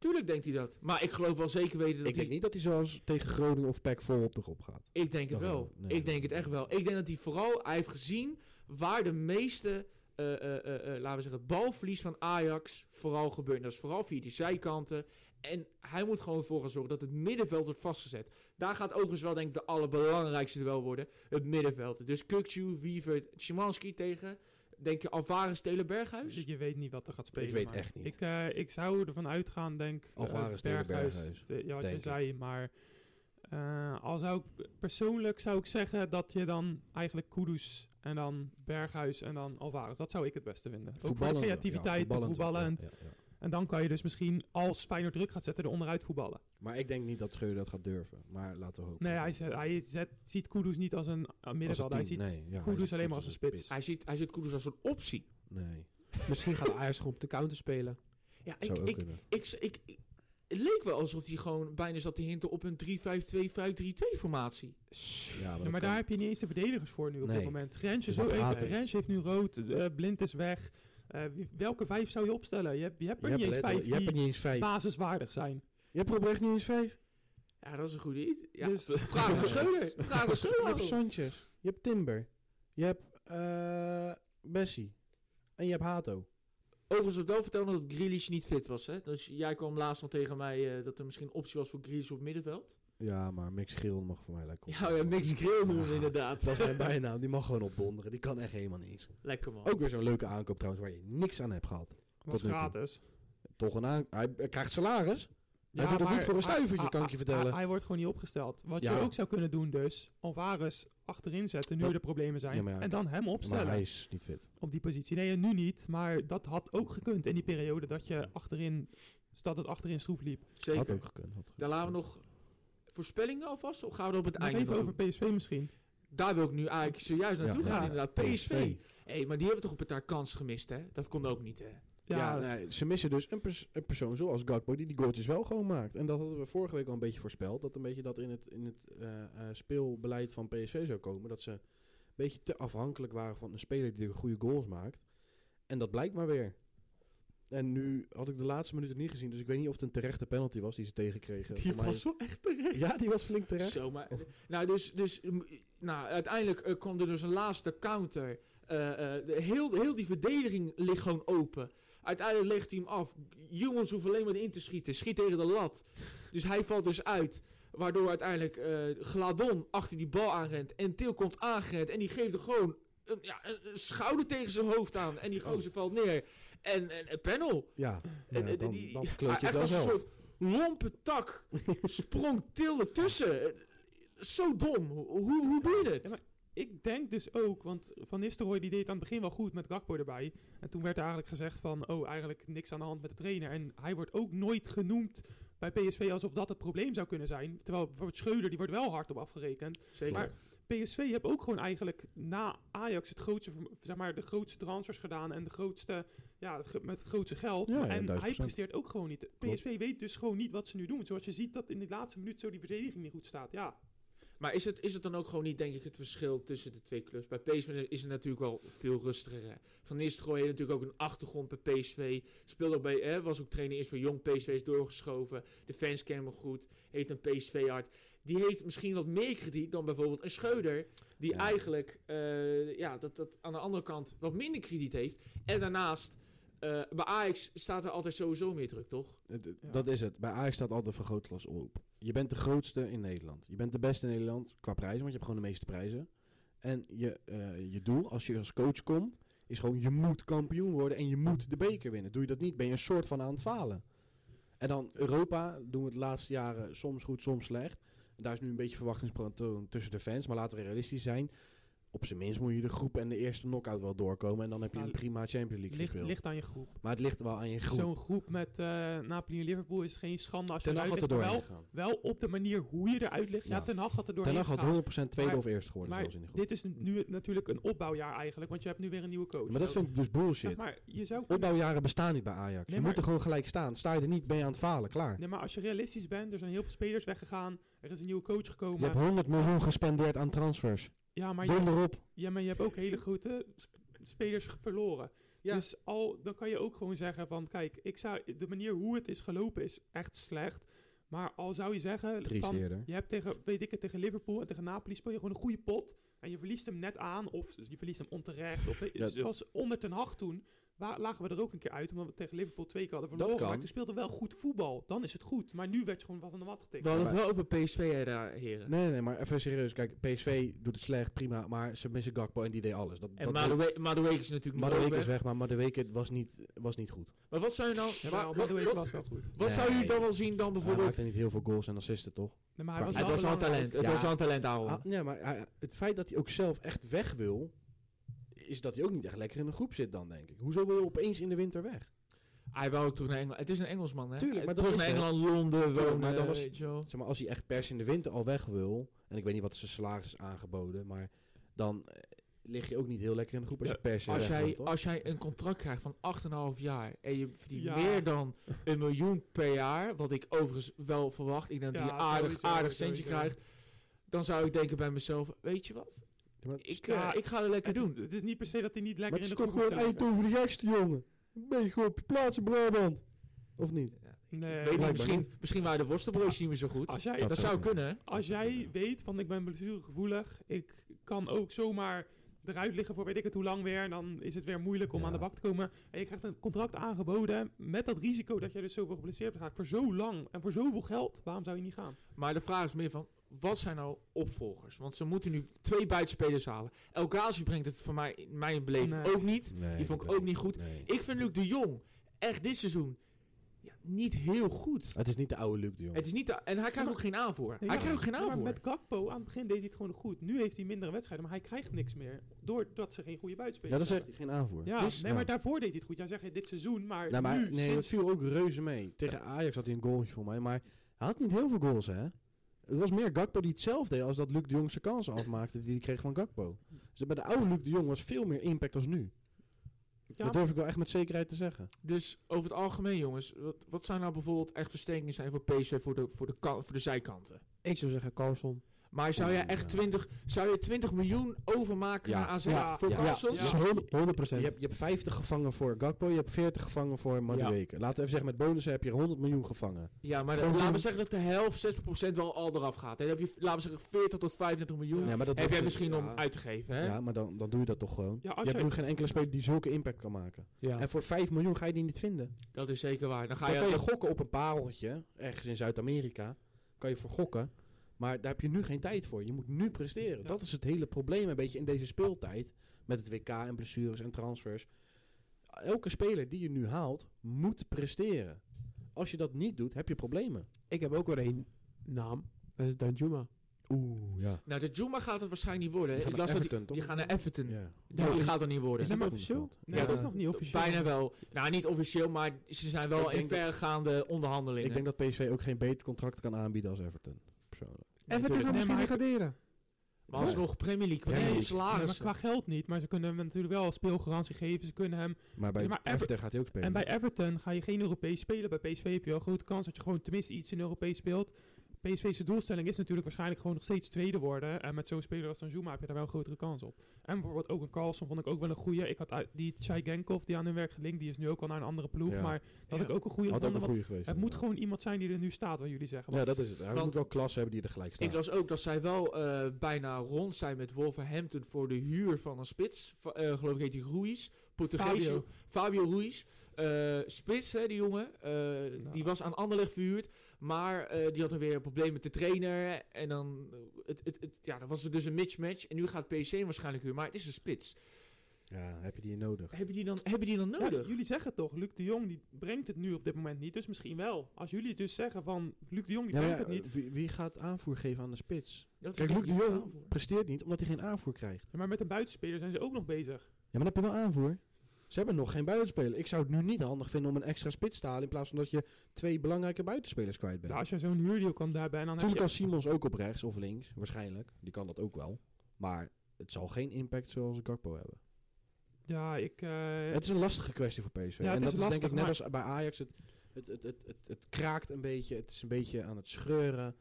Tuurlijk denkt hij dat. Maar ik geloof wel zeker weten dat Ik hij... denk niet dat hij zoals tegen Groningen of PEC vol op de gaat. Ik denk het Dat wel. Nee, ik denk het echt wel. Ik denk dat hij vooral hij heeft gezien waar de meeste eh, eh, eh, laten we zeggen, balverlies van Ajax vooral gebeurt. Dat is vooral via die zijkanten. En hij moet gewoon voor gaan zorgen dat het middenveld wordt vastgezet. Daar gaat overigens wel denk ik de allerbelangrijkste wel worden. Het middenveld. Dus Kukcu, Wiever, Szymanski tegen. Denk je Alvarez, Telen, Berghuis? Je weet niet wat er gaat spelen. weet maar echt niet. Ik, eh, ik zou ervan uitgaan, denk eh, Alvarez tegen Berghuis, de- ja, wat je ik. zei, maar eh, al zou ik, persoonlijk zou ik zeggen dat je dan eigenlijk Kudus en dan Berghuis en dan Alvarez, dat zou ik het beste vinden. Ook voor ja, creativiteit, voetballend, voetballend. ja, ja, ja. En dan kan je dus misschien, als Feyenoord druk gaat zetten, er onderuit voetballen. Maar ik denk niet dat Schreuder dat gaat durven. Maar laten we hopen. Nee, hij, zet, hij zet, ziet Kudus niet als een uh, middenvelder. Hij ziet nee, ja, Kudus alleen maar als een spits. Hij ziet, hij ziet Kudus als een optie. Nee, Misschien gaat Ajax gewoon op de counter spelen. Ja, ik, ik, kunnen. ik, ik, ik- het leek wel alsof hij gewoon bijna zat te hinten op een 3-5-2-5-3-2 formatie. Ja, maar kan. daar heb je niet eens de verdedigers voor nu op Nee. dit moment. Rens, is even, heeft nu rood, eh, Blind is weg. Eh, wie- welke vijf zou je opstellen? Je hebt, je hebt je er hebt, niet eens vijf je hebt er die niet eens vijf. basiswaardig zijn. Je hebt er niet eens vijf. Ja, dat is een goede idee. Ja, Dus- [LAUGHS] vraag naar Schreuder. Vraag naar [LAUGHS] Je hebt Sanchez. Je hebt Timber. Je hebt eh Bessie. En je hebt Hato. Overigens wordt wel vertellen dat Grealish niet fit was. Hè? Dus jij kwam laatst nog tegen mij eh, dat er misschien een optie was voor Grealish op het middenveld. Ja, maar Mix Geel mag voor mij lekker op. Ja, ja Mix Grill noemen we inderdaad. Dat is mijn [LAUGHS] bijnaam. Die mag gewoon opdonderen. Die kan echt helemaal niks. Lekker man. Ook weer zo'n leuke aankoop trouwens waar je niks aan hebt gehad. Was gratis. Toch een aan... Hij, hij krijgt salaris. Hij Ja, doet het maar niet voor een hij- stuivertje, hij- kan ik je hij- vertellen. Hij, hij wordt gewoon niet opgesteld. Wat Ja. je ook zou kunnen doen dus, Alvarez achterin zetten, nu Dat- er problemen zijn. Ja, maar ja, en dan hem Maar opstellen hij is niet fit. op die positie. Nee, nu niet. Maar dat had ook gekund in die periode dat je achterin, dat het achterin stroef liep. Had Zeker. ook gekund. Had Dan laten we nog voorspellingen alvast. Of gaan we er op het einde even over? PSV misschien. Daar wil ik nu eigenlijk serieus naartoe Ja. gaan Ja. inderdaad. PSV. Hé, maar die hebben toch op het daar kans gemist hè? Dat kon ook niet hè? Ja, Ja, nee, ze missen dus een, pers- een persoon zoals Gakpo die die goaltjes wel gewoon maakt. En dat hadden we vorige week al een beetje voorspeld. Dat een beetje dat in het, in het eh, eh, speelbeleid van PSV zou komen. Dat ze een beetje te afhankelijk waren van een speler die de goede goals maakt. En dat blijkt maar weer. En nu had ik de laatste minuten niet gezien. Dus ik weet niet of het een terechte penalty was die ze tegenkregen. Die was wel echt terecht. Ja, die was flink terecht. Zo, maar, nou, dus, dus nou, uiteindelijk eh, kwam er dus een laatste counter. Eh, eh, de, heel, heel die verdediging ligt gewoon open. Uiteindelijk legt hij hem af. Jongens hoeven alleen maar in te schieten. Schiet tegen de lat. Dus hij valt dus uit. Waardoor uiteindelijk eh, Gladon achter die bal aanrent. En Til komt aangerend. En die geeft er gewoon een, ja, een, een schouder tegen zijn hoofd aan. En die gozer valt neer. En, en een panel. Ja, En, ja, en dan, die- dan je het wel als een zelf. soort lompe tak [LAUGHS] sprong Til ertussen. Eh, Zo dom. Hoe, hoe doe je het? Ja, ik denk dus ook, want Van Nistelrooy die deed het aan het begin wel goed met Gakpo erbij. En toen werd er eigenlijk gezegd van, oh eigenlijk niks aan de hand met de trainer. En hij wordt ook nooit genoemd bij PSV alsof dat het probleem zou kunnen zijn. Terwijl bijvoorbeeld Schreuder, die wordt wel hard op afgerekend. Zeker. Maar PSV heeft ook gewoon eigenlijk na Ajax het grootste, zeg maar, de grootste transfers gedaan en de grootste, ja, met het grootste geld. Ja, en 1000%. hij presteert ook gewoon niet. Klopt. PSV weet dus gewoon niet wat ze nu doen. Zoals je ziet dat in de laatste minuut zo die verdediging niet goed staat. Ja, Maar is het, is het dan ook gewoon niet, denk ik, het verschil tussen de twee clubs? Bij PSV is het natuurlijk wel veel rustiger. hè. Van Nistelrooy heeft natuurlijk ook een achtergrond bij PSV. Speelde ook bij, hè, was ook trainer eerst voor Jong PSV, is doorgeschoven. De fans kennen hem goed, heeft een PSV-hart. Die heeft misschien wat meer krediet dan bijvoorbeeld een Scheuder. Die Ja. eigenlijk, eh, ja, dat, dat aan de andere kant wat minder krediet heeft. En daarnaast, eh, bij Ajax staat er altijd sowieso meer druk, toch? Eh, d- Ja. Dat is het. Bij Ajax staat altijd vergrootglas op. Je bent de grootste in Nederland. Je bent de beste in Nederland qua prijzen, want je hebt gewoon de meeste prijzen. En je, eh, je doel, als je als coach komt, is gewoon je moet kampioen worden en je moet de beker winnen. Doe je dat niet, ben je een soort van aan het falen. En dan Europa doen we de laatste jaren soms goed, soms slecht. Daar is nu een beetje verwachtingspatroon tussen de fans, maar laten we realistisch zijn. Op zijn minst moet je de groep en de eerste knockout wel doorkomen. En dan heb je Ja, een prima Champions League ligt, gespeeld. ligt aan je groep. Maar het ligt wel aan je groep. Zo'n groep met eh, Napoli en Liverpool is geen schande als je Ten Hag eruit had er ligt, doorheen wel, wel op de manier hoe je eruit ligt. Ja, Ja. Ten Hag had er Ten doorheen Hag had gegaan. 100% tweede Maar- of eerste geworden Maar in de groep. dit is nu natuurlijk een opbouwjaar eigenlijk, want je hebt nu weer een nieuwe coach. maar dat vind ik dus bullshit. Zeg maar, je zou kunnen- Opbouwjaren bestaan niet bij Ajax. Nee, je moet er gewoon gelijk staan. Sta je er niet, ben je aan het falen. Klaar. Nee, maar als je realistisch bent, er zijn heel veel spelers weggegaan. Er is een nieuwe coach gekomen. Je hebt 100 miljoen gespendeerd aan transfers. Ja, maar je, Donder op. ja, maar je hebt ook hele grote sp- spelers verloren. Ja. Dus al, dan kan je ook gewoon zeggen van, kijk, ik zou, de manier hoe het is gelopen is echt slecht. Maar al zou je zeggen, van, je hebt tegen, weet ik het, tegen Liverpool en tegen Napoli speel je gewoon een goede pot. en je verliest hem net aan, of je verliest hem onterecht, of Ja, zoals onder ten Hag toen, lagen we er ook een keer uit, omdat we tegen Liverpool twee keer hadden Dat verloren. kan. Maar toen speelde wel goed voetbal, dan is het goed. Maar nu werd je gewoon wat van de mat getikt. We hadden het wel over PSV, daar, heren. Nee, nee, maar even serieus. Kijk, PSV doet het slecht, prima. Maar ze missen Gakpo en die deed alles. Dat, En dat Madueke Madueke is natuurlijk de week is weg. maar Madueke was niet, was niet goed. Maar wat zou je nou... Ja, wa- maar wat, Madueke wat, was wel goed. wat Nee. zou je dan wel zien dan Hij bijvoorbeeld... maakte niet heel veel goals en assisten, toch? Nee, maar hij was het wel een talent. Het Ja. was wel een talent, daarom. Ah, ja, maar hij- het feit dat hij ook zelf echt weg wil, is dat hij ook niet echt lekker in een groep zit dan, denk ik. Hoezo wil je opeens in de winter weg? Hij wou ook terug naar Engeland. Het is een Engelsman, hè? Tuurlijk, maar dat terug is naar. Engeland, Londen, wonen, maar dan was- weet je wel. Zeg maar, als hij echt pers in de winter al weg wil, en ik weet niet wat zijn salaris is aangeboden, maar dan eh, lig je ook niet heel lekker in de groep als je pers Als jij, als jij een contract krijgt van 8,5 jaar en je verdient Ja. meer dan een miljoen per jaar, wat ik overigens wel verwacht, ik denk dat Ja, hij een aardig, sowieso, aardig centje sowieso. krijgt, dan zou ik denken bij mezelf, weet je wat, maar ik, Ja, eh, ik ga het lekker Het is, doen. het is niet per se dat hij niet maar lekker het in is de toch groep gewoon moet zitten. Eindhoven de gekste, jongen. Ben je gewoon op je plaats in Brabant? Of niet? Ja, Nee, ik weet niet, blijkbaar misschien, niet. misschien waren de worstelbroodjes niet meer zo goed. Als jij, Dat dat zou kunnen. hè? als jij weet van ik ben blessuregevoelig, ik kan ook zomaar eruit liggen voor weet ik het hoe lang weer, dan is het weer moeilijk om Ja. aan de bak te komen. En je krijgt een contract aangeboden met dat risico dat je dus zoveel geblesseerd gaat voor zo lang en voor zoveel geld. Waarom zou je niet gaan? Maar de vraag is meer van, wat zijn nou opvolgers? Want ze moeten nu twee buitenspelers halen. El Ghazi brengt het voor mij, in mijn beleving Nee. ook niet. Nee, Die vond ik dat- ook niet goed. nee. Ik vind Luc de Jong echt dit seizoen ja, niet heel goed. Het is niet de oude Luc de Jong. Het is niet de- en hij krijgt ook geen aanvoer. Ja, hij krijgt ook geen ja, maar aanvoer. met Gakpo aan het begin deed hij het gewoon goed. Nu heeft hij mindere wedstrijden, maar hij krijgt niks meer. Doordat ze geen goede Ja, buitenspelers dat hebben. zegt hij geen aanvoer. Ja, Dus- nee, ja. maar daarvoor deed hij het goed. Jij zegt dit seizoen, maar, Nou, maar nu, nee, sinds- dat viel ook reuze mee. Tegen Ajax had hij een goaltje voor mij, maar hij had niet heel veel goals, hè? Het was meer Gakpo die het zelf deed als dat Luc de Jong zijn kansen afmaakte die hij kreeg van Gakpo. Dus bij de oude Luc de Jong was veel meer impact als nu. Ja, dat durf ik wel echt met zekerheid te zeggen. Dus over het algemeen, jongens, wat, wat zou nou bijvoorbeeld echt versterkingen zijn voor PSV voor de, voor de, kan- voor de zijkanten? Ik zou zeggen Carlson. Maar zou je echt ja. 20, zou je 20 miljoen overmaken Ja. naar AZ Ja. voor Ja. Carlson? Ja. Dus 100 100%. Je hebt, je hebt 50 gevangen voor Gakpo, je hebt 40 gevangen voor Madueke. Laten we even zeggen, met bonussen heb je 100 miljoen gevangen. Ja, maar laten we zeggen dat de helft, 60% wel al eraf gaat. En dan heb je, laten we zeggen, 40 tot 25 miljoen. Ja, maar dat heb jij dus- misschien ja, om uit te geven, hè? Ja, maar dan, dan doe je dat toch gewoon. Ja, je hebt nu geen enkele speler die zulke impact kan maken. ja. En voor 5 miljoen ga je die niet vinden. Dat is zeker waar. Dan ga Dan je, kan je gokken op een pareltje, ergens in Zuid-Amerika. Kan je voor gokken. Maar daar heb je nu geen tijd voor. Je moet nu presteren. Ja. Dat is het hele probleem een beetje in deze speeltijd. Met het WK en blessures en transfers. Elke speler die je nu haalt, moet presteren. Als je dat niet doet, heb je problemen. Ik heb ook weer één naam. Dat is Danjuma. Oeh, ja. Nou, de Juma gaat het waarschijnlijk niet worden. Die Ik gaat las naar dat die, Everton, die gaan naar Everton. ja. Die, die gaat er niet worden. Is dat officieel? Nee, Ja, dat is nog niet officieel. Bijna wel. Nou, niet officieel, maar ze zijn wel in verregaande onderhandelingen. Ik denk dat PSV ook geen beter contract kan aanbieden als Everton. Persoonlijk. Nee, Everton gaat misschien degraderen. Maar alsnog Premier League, Premier League. Nee, maar qua geld niet, maar ze kunnen hem natuurlijk wel speelgarantie geven. Ze kunnen hem. Maar bij Ja, maar Ever- Everton gaat hij ook spelen. En bij Everton ga je geen Europees spelen. Bij PSV heb je wel een grote kans dat je gewoon tenminste iets in Europees speelt. PSV's doelstelling is natuurlijk waarschijnlijk gewoon nog steeds tweede worden. En met zo'n speler als Danjuma heb je daar wel een grotere kans op. En bijvoorbeeld ook een Carlson vond ik ook wel een goeie. Ik had die Chai Genkov die aan hun werk gelinkt, die is nu ook al naar een andere ploeg. Ja. Maar dat Ja. ik ook een goede had ook een goede geweest. Het moet gewoon iemand zijn die er nu staat, wat jullie zeggen. Ja, dat is het. Hij Want- moet wel klasse hebben die er gelijk staat. Ik las ook dat zij wel eh, bijna rond zijn met Wolverhampton voor de huur van een spits. Va- eh, geloof ik heet die Ruiz. Portugees. Fabio. Fabio Ruiz. Eh, spits, hè, die jongen. Eh, Die was aan Anderlecht verhuurd. Maar eh, die had dan weer problemen met de trainer. En dan, het, het, het, ja, dan was er dus een mismatch. En nu gaat PSC hem waarschijnlijk huren. Maar het is een spits. Ja, heb je die nodig? Heb je die dan, heb je die dan Ja, nodig? jullie zeggen het toch, Luc de Jong die brengt het nu op dit moment niet. Dus misschien wel. Als jullie het dus zeggen van Luc de Jong die Ja, brengt ja, het niet. Wie, wie gaat aanvoer geven aan de spits? Dat Kijk, Luc de Jong aanvoer. presteert niet omdat hij geen aanvoer krijgt. Ja, maar met een buitenspeler zijn ze ook nog bezig. Ja, maar dan heb je wel aanvoer. Ze hebben nog geen buitenspeler. Ik zou het nu niet handig vinden om een extra spits te halen... in plaats van dat je twee belangrijke buitenspelers kwijt bent. Nou, als je zo'n huurdeal kan daarbij, dan heb Natuurlijk je... kan Simons ook op rechts of links, waarschijnlijk. Die kan dat ook wel. Maar het zal geen impact zoals Gakpo hebben. Ja, ik... eh, Het is een lastige kwestie voor PSV. Ja, het en is dat is denk ik net maar- als bij Ajax. Het, het, het, het, het, het kraakt een beetje. Het is een beetje aan het scheuren.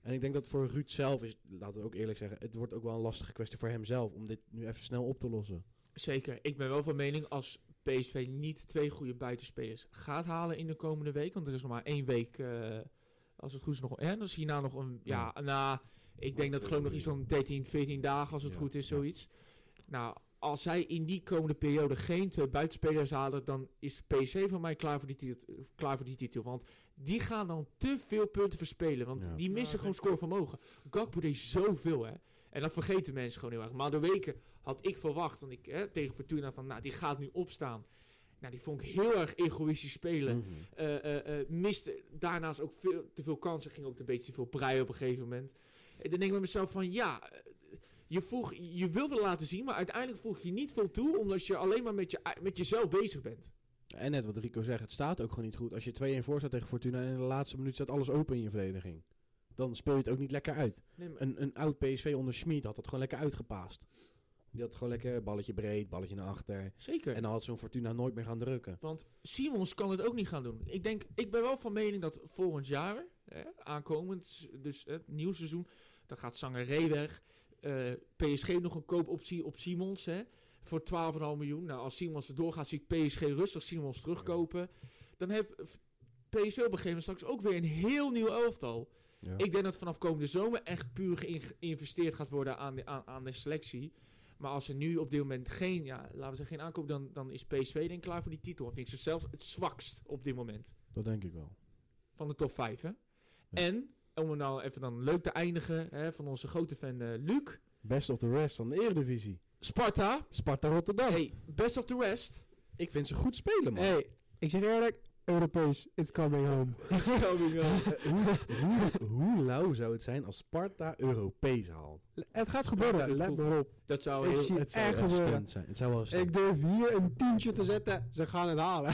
En ik denk dat voor Ruud zelf is, laten we ook eerlijk zeggen, het wordt ook wel een lastige kwestie voor hemzelf om dit nu even snel op te lossen. Zeker. Ik ben wel van mening als PSV niet twee goede buitenspelers gaat halen in de komende week. Want er is nog maar één week. eh, als het goed is nog. En dan is hierna nog een. Ja, na. Ik denk dat het geloof ik nog iets van 13, 14 dagen, als het Ja, goed is, ja. zoiets. Nou, als zij in die komende periode geen twee buitenspelers halen, dan is PSV van mij klaar voor die, titel, klaar voor die titel. Want die gaan dan te veel punten verspelen. Want Ja. die missen Ja, gewoon zeker. scorevermogen. Gakpo deed zoveel, hè. En dat vergeten mensen gewoon heel erg. Maar de weken had ik verwacht, want ik, hè, tegen Fortuna, van, nou, die gaat nu opstaan. Nou, die vond ik heel erg egoïstisch spelen. Eh, miste daarnaast ook veel, te veel kansen. Ging ook een beetje te veel breien op een gegeven moment. En dan denk ik bij mezelf van ja, je, voeg, je wilde laten zien, maar uiteindelijk voeg je niet veel toe. Omdat je alleen maar met, je, met jezelf bezig bent. En net wat Rico zegt, het staat ook gewoon niet goed. Als je 2-1 voor staat tegen Fortuna en in de laatste minuut staat alles open in je verdediging. Dan speel je het ook niet lekker uit. Nee, maar- Een, een oud PSV onder Schmid had dat gewoon lekker uitgepaast. Die had gewoon lekker balletje breed, balletje naar achter. zeker. En dan had zo'n Fortuna nooit meer gaan drukken. Want Simons kan het ook niet gaan doen. Ik denk, ik ben wel van mening dat volgend jaar, hè, aankomend, dus het nieuw seizoen, dan gaat Sangaré weg. Eh, PSG nog een koopoptie op Simons, hè, voor 12,5 miljoen. Nou, als Simons er doorgaat, zie ik PSG rustig Simons terugkopen. Dan heb PSV op een gegeven moment straks ook weer een heel nieuw elftal. Ja. Ik denk dat vanaf komende zomer echt puur geïnvesteerd gaat worden aan de, aan, aan de selectie. Maar als er nu op dit moment geen, ja, laten we zeggen, geen aankoop, dan, dan is PSV denk ik klaar voor die titel. En vind ik ze zelfs het zwakst op dit moment Dat denk ik wel. van de top 5. Hè? En, om het nou even dan leuk te eindigen, hè, van onze grote fan eh, Luc. Best of the rest van de Eredivisie. Sparta, Sparta Rotterdam. hey, best of the rest. Ik vind ze goed spelen, man. Hey, ik zeg eerlijk, Europees, it's coming home. [LAUGHS] Is coming. Eh, [LAUGHS] hoe, hoe, hoe lauw zou het zijn als Sparta Europees haalt? het gaat gebeuren, let maar op. Dat zou heel... het zou echt gebeuren. zijn. Het zou wel stunt Ik durf hier een tientje te zetten, ze gaan het halen.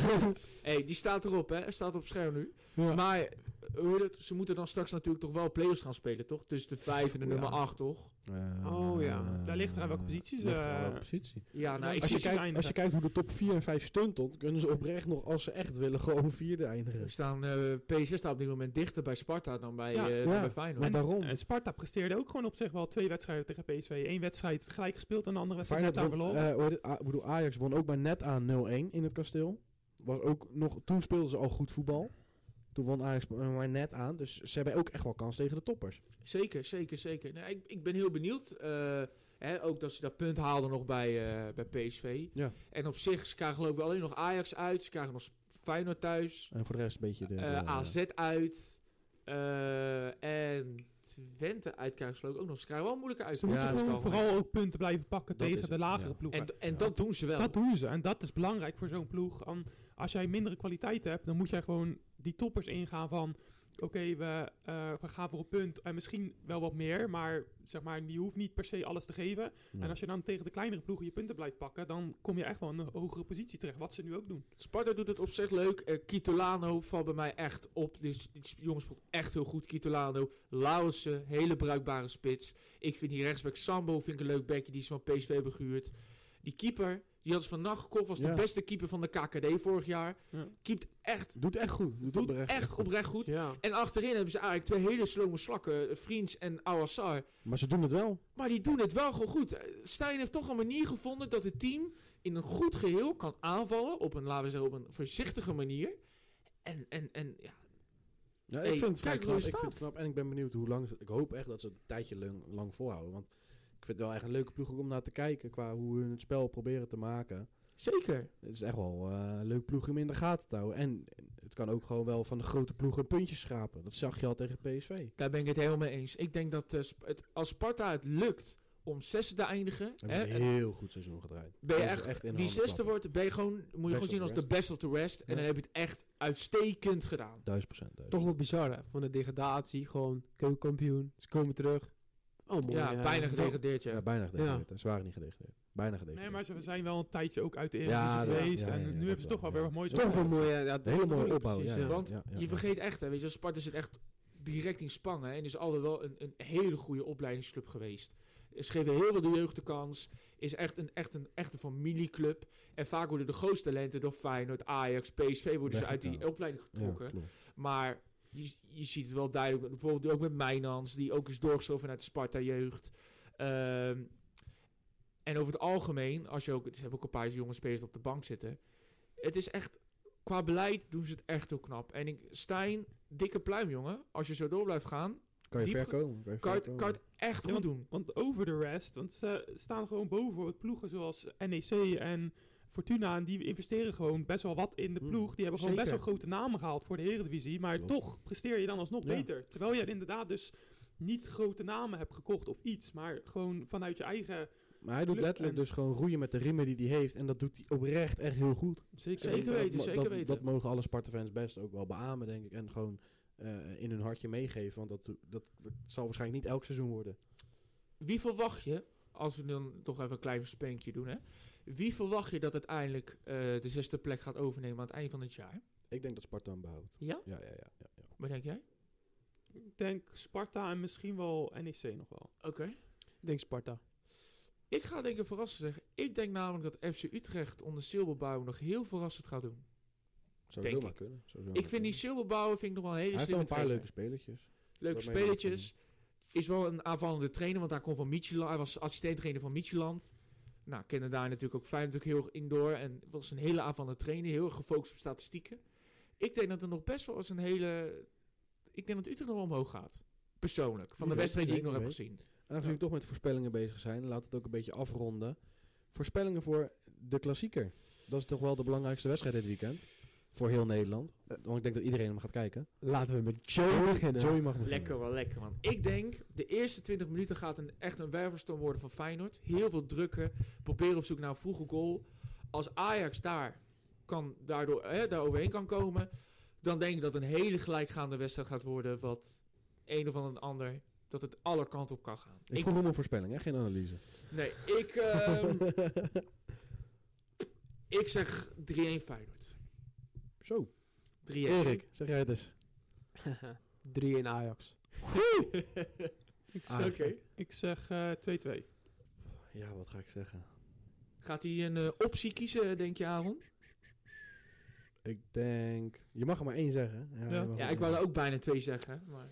[LAUGHS] hey, die staat erop, hè? Staat op scherm nu. Ja. Maar eh, ze moeten dan straks natuurlijk toch wel play-offs gaan spelen, toch? Tussen de 5 en de Ja. nummer 8, toch? Eh, Oh, ja. Daar ligt eraan welke posities, ligt eh, welke positie. Ja, nou, Als je, kijkt, als je kijkt hoe de top 4 en 5 stuntelt, kunnen ze oprecht nog, als ze echt willen, gewoon vierde eindigen. We staan, eh PSG staat op dit moment dichter bij Sparta dan bij, Ja. eh, dan bij Feyenoord. Daarom. En Sparta presteerde ook gewoon op zich wel twee wedstrijden tegen PSV. Eén wedstrijd gelijk gespeeld en de andere wedstrijd net won, verloren. eh, hoe heet het? A- ik bedoel, Ajax won ook maar net aan 0-1 in het kasteel. Was ook nog, toen speelden ze al goed voetbal. Toen won Ajax maar net aan. Dus ze hebben ook echt wel kans tegen de toppers. Zeker, zeker, zeker. Nou, ik, ik ben heel benieuwd. eh, hè, ook dat ze dat punt haalden nog bij, eh, bij PSV. Ja. En op zich, ze krijgen geloof ik alleen nog Ajax uit. Ze krijgen nog Feyenoord thuis. En voor de rest een beetje de... eh, de- AZ uit. eh, en Twente uit krijgen ze ook nog. Ze krijgen wel moeilijke uit. Ze moeten Ja, gewoon komen. vooral ook punten blijven pakken Dat tegen de lagere ja. ploegen. En, en Ja. dat doen ze wel. Dat doen ze. En dat is belangrijk voor zo'n ploeg. Als jij mindere kwaliteit hebt, dan moet jij gewoon die toppers ingaan van... Oké, we, eh, we gaan voor een punt en misschien wel wat meer, maar zeg maar, je hoeft niet per se alles te geven. Ja. En als je dan tegen de kleinere ploegen je punten blijft pakken, dan kom je echt wel in een hogere positie terecht, wat ze nu ook doen. Sparta doet het op zich leuk. Eh Kitolano valt bij mij echt op. Dus die sp- jongen speelt echt heel goed. Kitolano, Lauwersen, hele bruikbare spits. Ik vind die rechtsback Sambo vind ik een leuk bekje. Die ze van PSV hebben gehuurd. Die keeper, die ze vannacht gekocht. Was de beste keeper van de KKD vorig jaar. Ja. Keept echt, Doet echt goed. Doet, doet oprecht echt oprecht goed. Ja. En achterin hebben ze eigenlijk twee hele slome slakken. eh, Vriends en Awassar. Maar ze doen het wel. Maar die doen het wel gewoon goed. Eh, Stijn heeft toch een manier gevonden dat het team in een goed geheel kan aanvallen. Op een, laten we zeggen, op een voorzichtige manier. En, en, en ja, Ja, Hey, ik vind het vrij knap. Ik vind het knap. En ik ben benieuwd hoe lang. Ik hoop echt dat ze het een tijdje lang, lang volhouden. Want ik vind het wel echt een leuke ploeg ook om naar te kijken. Qua hoe hun het spel proberen te maken. zeker. Het is echt wel eh, een leuk ploeg om in de gaten te houden. En het kan ook gewoon wel van de grote ploegen puntjes schrapen. Dat zag je al tegen PSV. Daar ben ik het helemaal mee eens. Ik denk dat eh, het, als Sparta het lukt om zesde te eindigen. Hè, een en heel goed seizoen gedraaid. ben je echt, echt in handen zesde klappen. wordt, ben je gewoon, moet je gewoon zien als de best of the rest. En dan heb je het echt uitstekend gedaan. Duizend procent. duizend Toch wel bizar, hè? Van de degradatie, gewoon keukenkampioen. Ze komen terug. Oh, mooi. ja, bijna gedegradeerd, ja. Ja, bijna gedegradeerd. Ze waren niet gedegradeerd. Bijna gedegradeerd. Nee, maar ze zijn wel een tijdje ook uit de Ja, Eredivisie geweest. ja, en ja, nu hebben ze toch wel ja. weer wat moois Ja. Toch wel mooi. hè? Ja, hele mooie precies, opbouw. Ja, ja. ja, Want ja, ja, je ja. vergeet echt, hè, weet je, Sparta zit echt direct in Spangen. En is altijd wel een, een hele goede opleidingsclub geweest. Ze geven heel veel de jeugd de kans. Is echt een, echt een echte familieclub. En vaak worden de grootste talenten door Feyenoord, Ajax, PSV worden ze uit die opleiding Ja, getrokken. Maar je, je ziet het wel duidelijk. met- Bijvoorbeeld ook met Mijnans, die ook is doorgeschoven vanuit de Sparta-jeugd. Ehm, en over het algemeen, als je ook, ze hebben ook een paar jonge spelers op de bank zitten. Het is echt, qua beleid doen ze het echt heel knap. En ik, Stijn, dikke pluim jongen. Als je zo door blijft gaan, Kan je diep ver komen? Kan je Kan kan het echt Ja, goed doen. Want over de rest, want ze staan gewoon boven wat ploegen zoals NEC en Fortuna. En die investeren gewoon best wel wat in de Hmm, ploeg. Die hebben gewoon best wel grote namen gehaald voor de Eredivisie. Maar Klopt. toch presteer je dan alsnog Ja. beter. Terwijl je inderdaad dus niet grote namen hebt gekocht of iets. Maar gewoon vanuit je eigen... Maar hij doet letterlijk en- dus gewoon roeien met de riemen die hij heeft. En dat doet hij oprecht echt heel goed. Zeker, Zeker Dat- weten, dat- zeker dat, weten. Dat mogen alle Sparta-fans best ook wel beamen, denk ik. En gewoon eh, in hun hartje meegeven. Want dat, dat zal waarschijnlijk niet elk seizoen worden. Wie verwacht je, als we dan toch even een klein spenkje doen, hè? Wie verwacht je dat uiteindelijk eh, de zesde plek gaat overnemen aan het eind van het jaar? Ik denk dat Sparta hem behoudt. Ja? Ja, ja, ja. ja, ja. Wat denk jij? Ik denk Sparta en misschien wel NEC nog wel. Oké. Ik denk Sparta. Ik ga denk ik verrassen zeggen. Ik denk namelijk dat FC Utrecht onder Silberbouw nog heel verrassend gaat doen. Zou Denk zomaar ik. kunnen. Zou zomaar Ik vind die kunnen. Silberbouwer vind ik nog wel een hele Hij heeft wel een paar trainer. leuke spelertjes. Leuke spelletjes. Is wel een aanvallende trainer, want hij komt van Micheland. Hij was assistent-trainer van Micheland. Nou, kennen daar natuurlijk ook fijn natuurlijk heel erg indoor. En was een hele aanvallende trainer, heel erg gefocust op statistieken. Ik denk dat er nog best wel eens een hele... Ik denk dat Utrecht nog omhoog gaat. Persoonlijk. Van de wedstrijd die ik nog heb gezien. Aangezien we toch met voorspellingen bezig zijn, laten we het ook een beetje afronden. Voorspellingen voor de klassieker. Dat is toch wel de belangrijkste wedstrijd dit weekend. Voor heel Nederland. Want ik denk dat iedereen hem gaat kijken. Laten we met Joe beginnen. Joey mag beginnen. Lekker wel lekker, man. Ik denk, de eerste 20 minuten gaat een, echt een wervelstorm worden van Feyenoord. Heel veel drukken. Proberen op zoek naar een vroege goal. Als Ajax daar, kan, daardoor, hè, daar overheen kan komen... dan denk ik dat een hele gelijkgaande wedstrijd gaat worden... wat een of ander ander... dat het alle kanten op kan gaan. Ik Ik, vroeg om een voorspelling, hè? geen analyse. nee, ik, ehm, [LAUGHS] ik zeg 3-1 Feyenoord. 3-1. Zo, Erik, zeg jij het eens. [LAUGHS] 3 in Ajax. Ik [LAUGHS] Ah, zeg, Oké. ik zeg eh, 2-2. Ja, wat ga ik zeggen? Gaat hij een eh, optie kiezen, denk je, Aaron? Ik denk... Je mag er maar één zeggen. Ja. Ja, er ik wou er ook bijna twee zeggen. Maar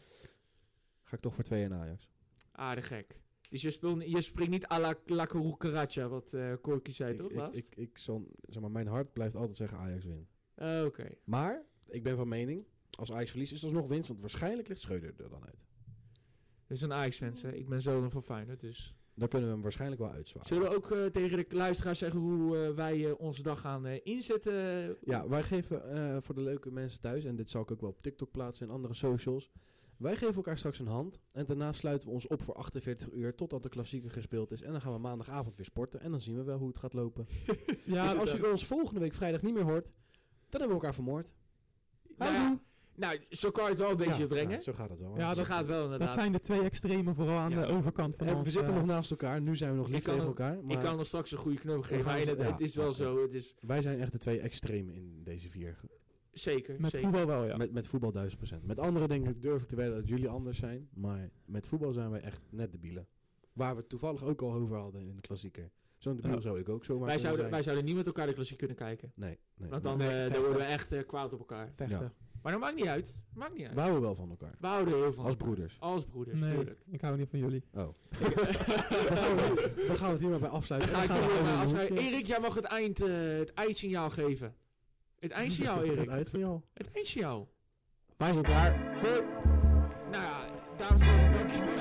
Ga ik toch voor twee in Ajax. aardig gek. Dus je, speelt, je springt niet à la, la Cucaracha, wat eh Corky zei, Ik, toch? ik, laatst? ik, ik zal, zeg maar, mijn hart blijft altijd zeggen Ajax wint. Eh, Oké. Maar, ik ben van mening, als Ajax verliest is dat nog winst. Want waarschijnlijk ligt Schreuder er dan uit. Dus een Ajax-fans, hè. Ik ben zo dan van Feyenoord, dus... Dan kunnen we hem waarschijnlijk wel uitzwaaien. Zullen we ook eh, tegen de luisteraars zeggen hoe eh, wij eh, onze dag gaan inzetten? Ja, wij geven voor de leuke mensen thuis, en dit zal ik ook wel op TikTok plaatsen en andere socials. Wij geven elkaar straks een hand. En daarna sluiten we ons op voor 48 uur totdat de klassieker gespeeld is. En dan gaan we maandagavond weer sporten. En dan zien we wel hoe het gaat lopen. [LAUGHS] Ja, dus als dat- u ons volgende week vrijdag niet meer hoort, dan hebben we elkaar vermoord. Nou, ja, nou, zo kan je het wel een beetje Ja, brengen. ja, zo gaat het wel. Ja, dat- gaat wel inderdaad. dat zijn de twee extremen vooral aan Ja. de overkant van en ons. we zitten eh, nog naast elkaar. Nu zijn we nog lief Ik tegen elkaar. Maar Ik kan nog straks een goede knuffel geven. maar het, ja, het is wel ja, zo. Het is wij zijn echt de twee extremen in deze vier. zeker. Met zeker. voetbal wel, ja. Met, met voetbal duizend procent. Met andere dingen durf ik te wedden dat jullie anders zijn. Maar met voetbal zijn wij echt net debielen. Waar we het toevallig ook al over hadden in de klassieker. Zo'n debiel zou ik ook zomaar Wij zouden, zijn. wij zouden niet met elkaar de klassiek kunnen kijken. Nee, nee. Want dan, Nee, eh, dan worden we echt eh, kwaad op elkaar. Vechten. Ja. Maar dat maakt niet uit. Maakt niet uit. We houden wel van elkaar. We houden heel van Als elkaar. broeders. Als broeders, nee, tuurlijk. ik hou niet van jullie. Oh. dan, gaan we, dan gaan we het hier maar bij afsluiten. Dan ga ik Dan gaan we. Erik, jij mag het, eind, eh, het eindsignaal geven. Het eindsignaal, [LAUGHS] Het Erik. uitsignaal. Het eindsignaal. Wij zijn klaar. Nou ja, dames en heren, dankjewel.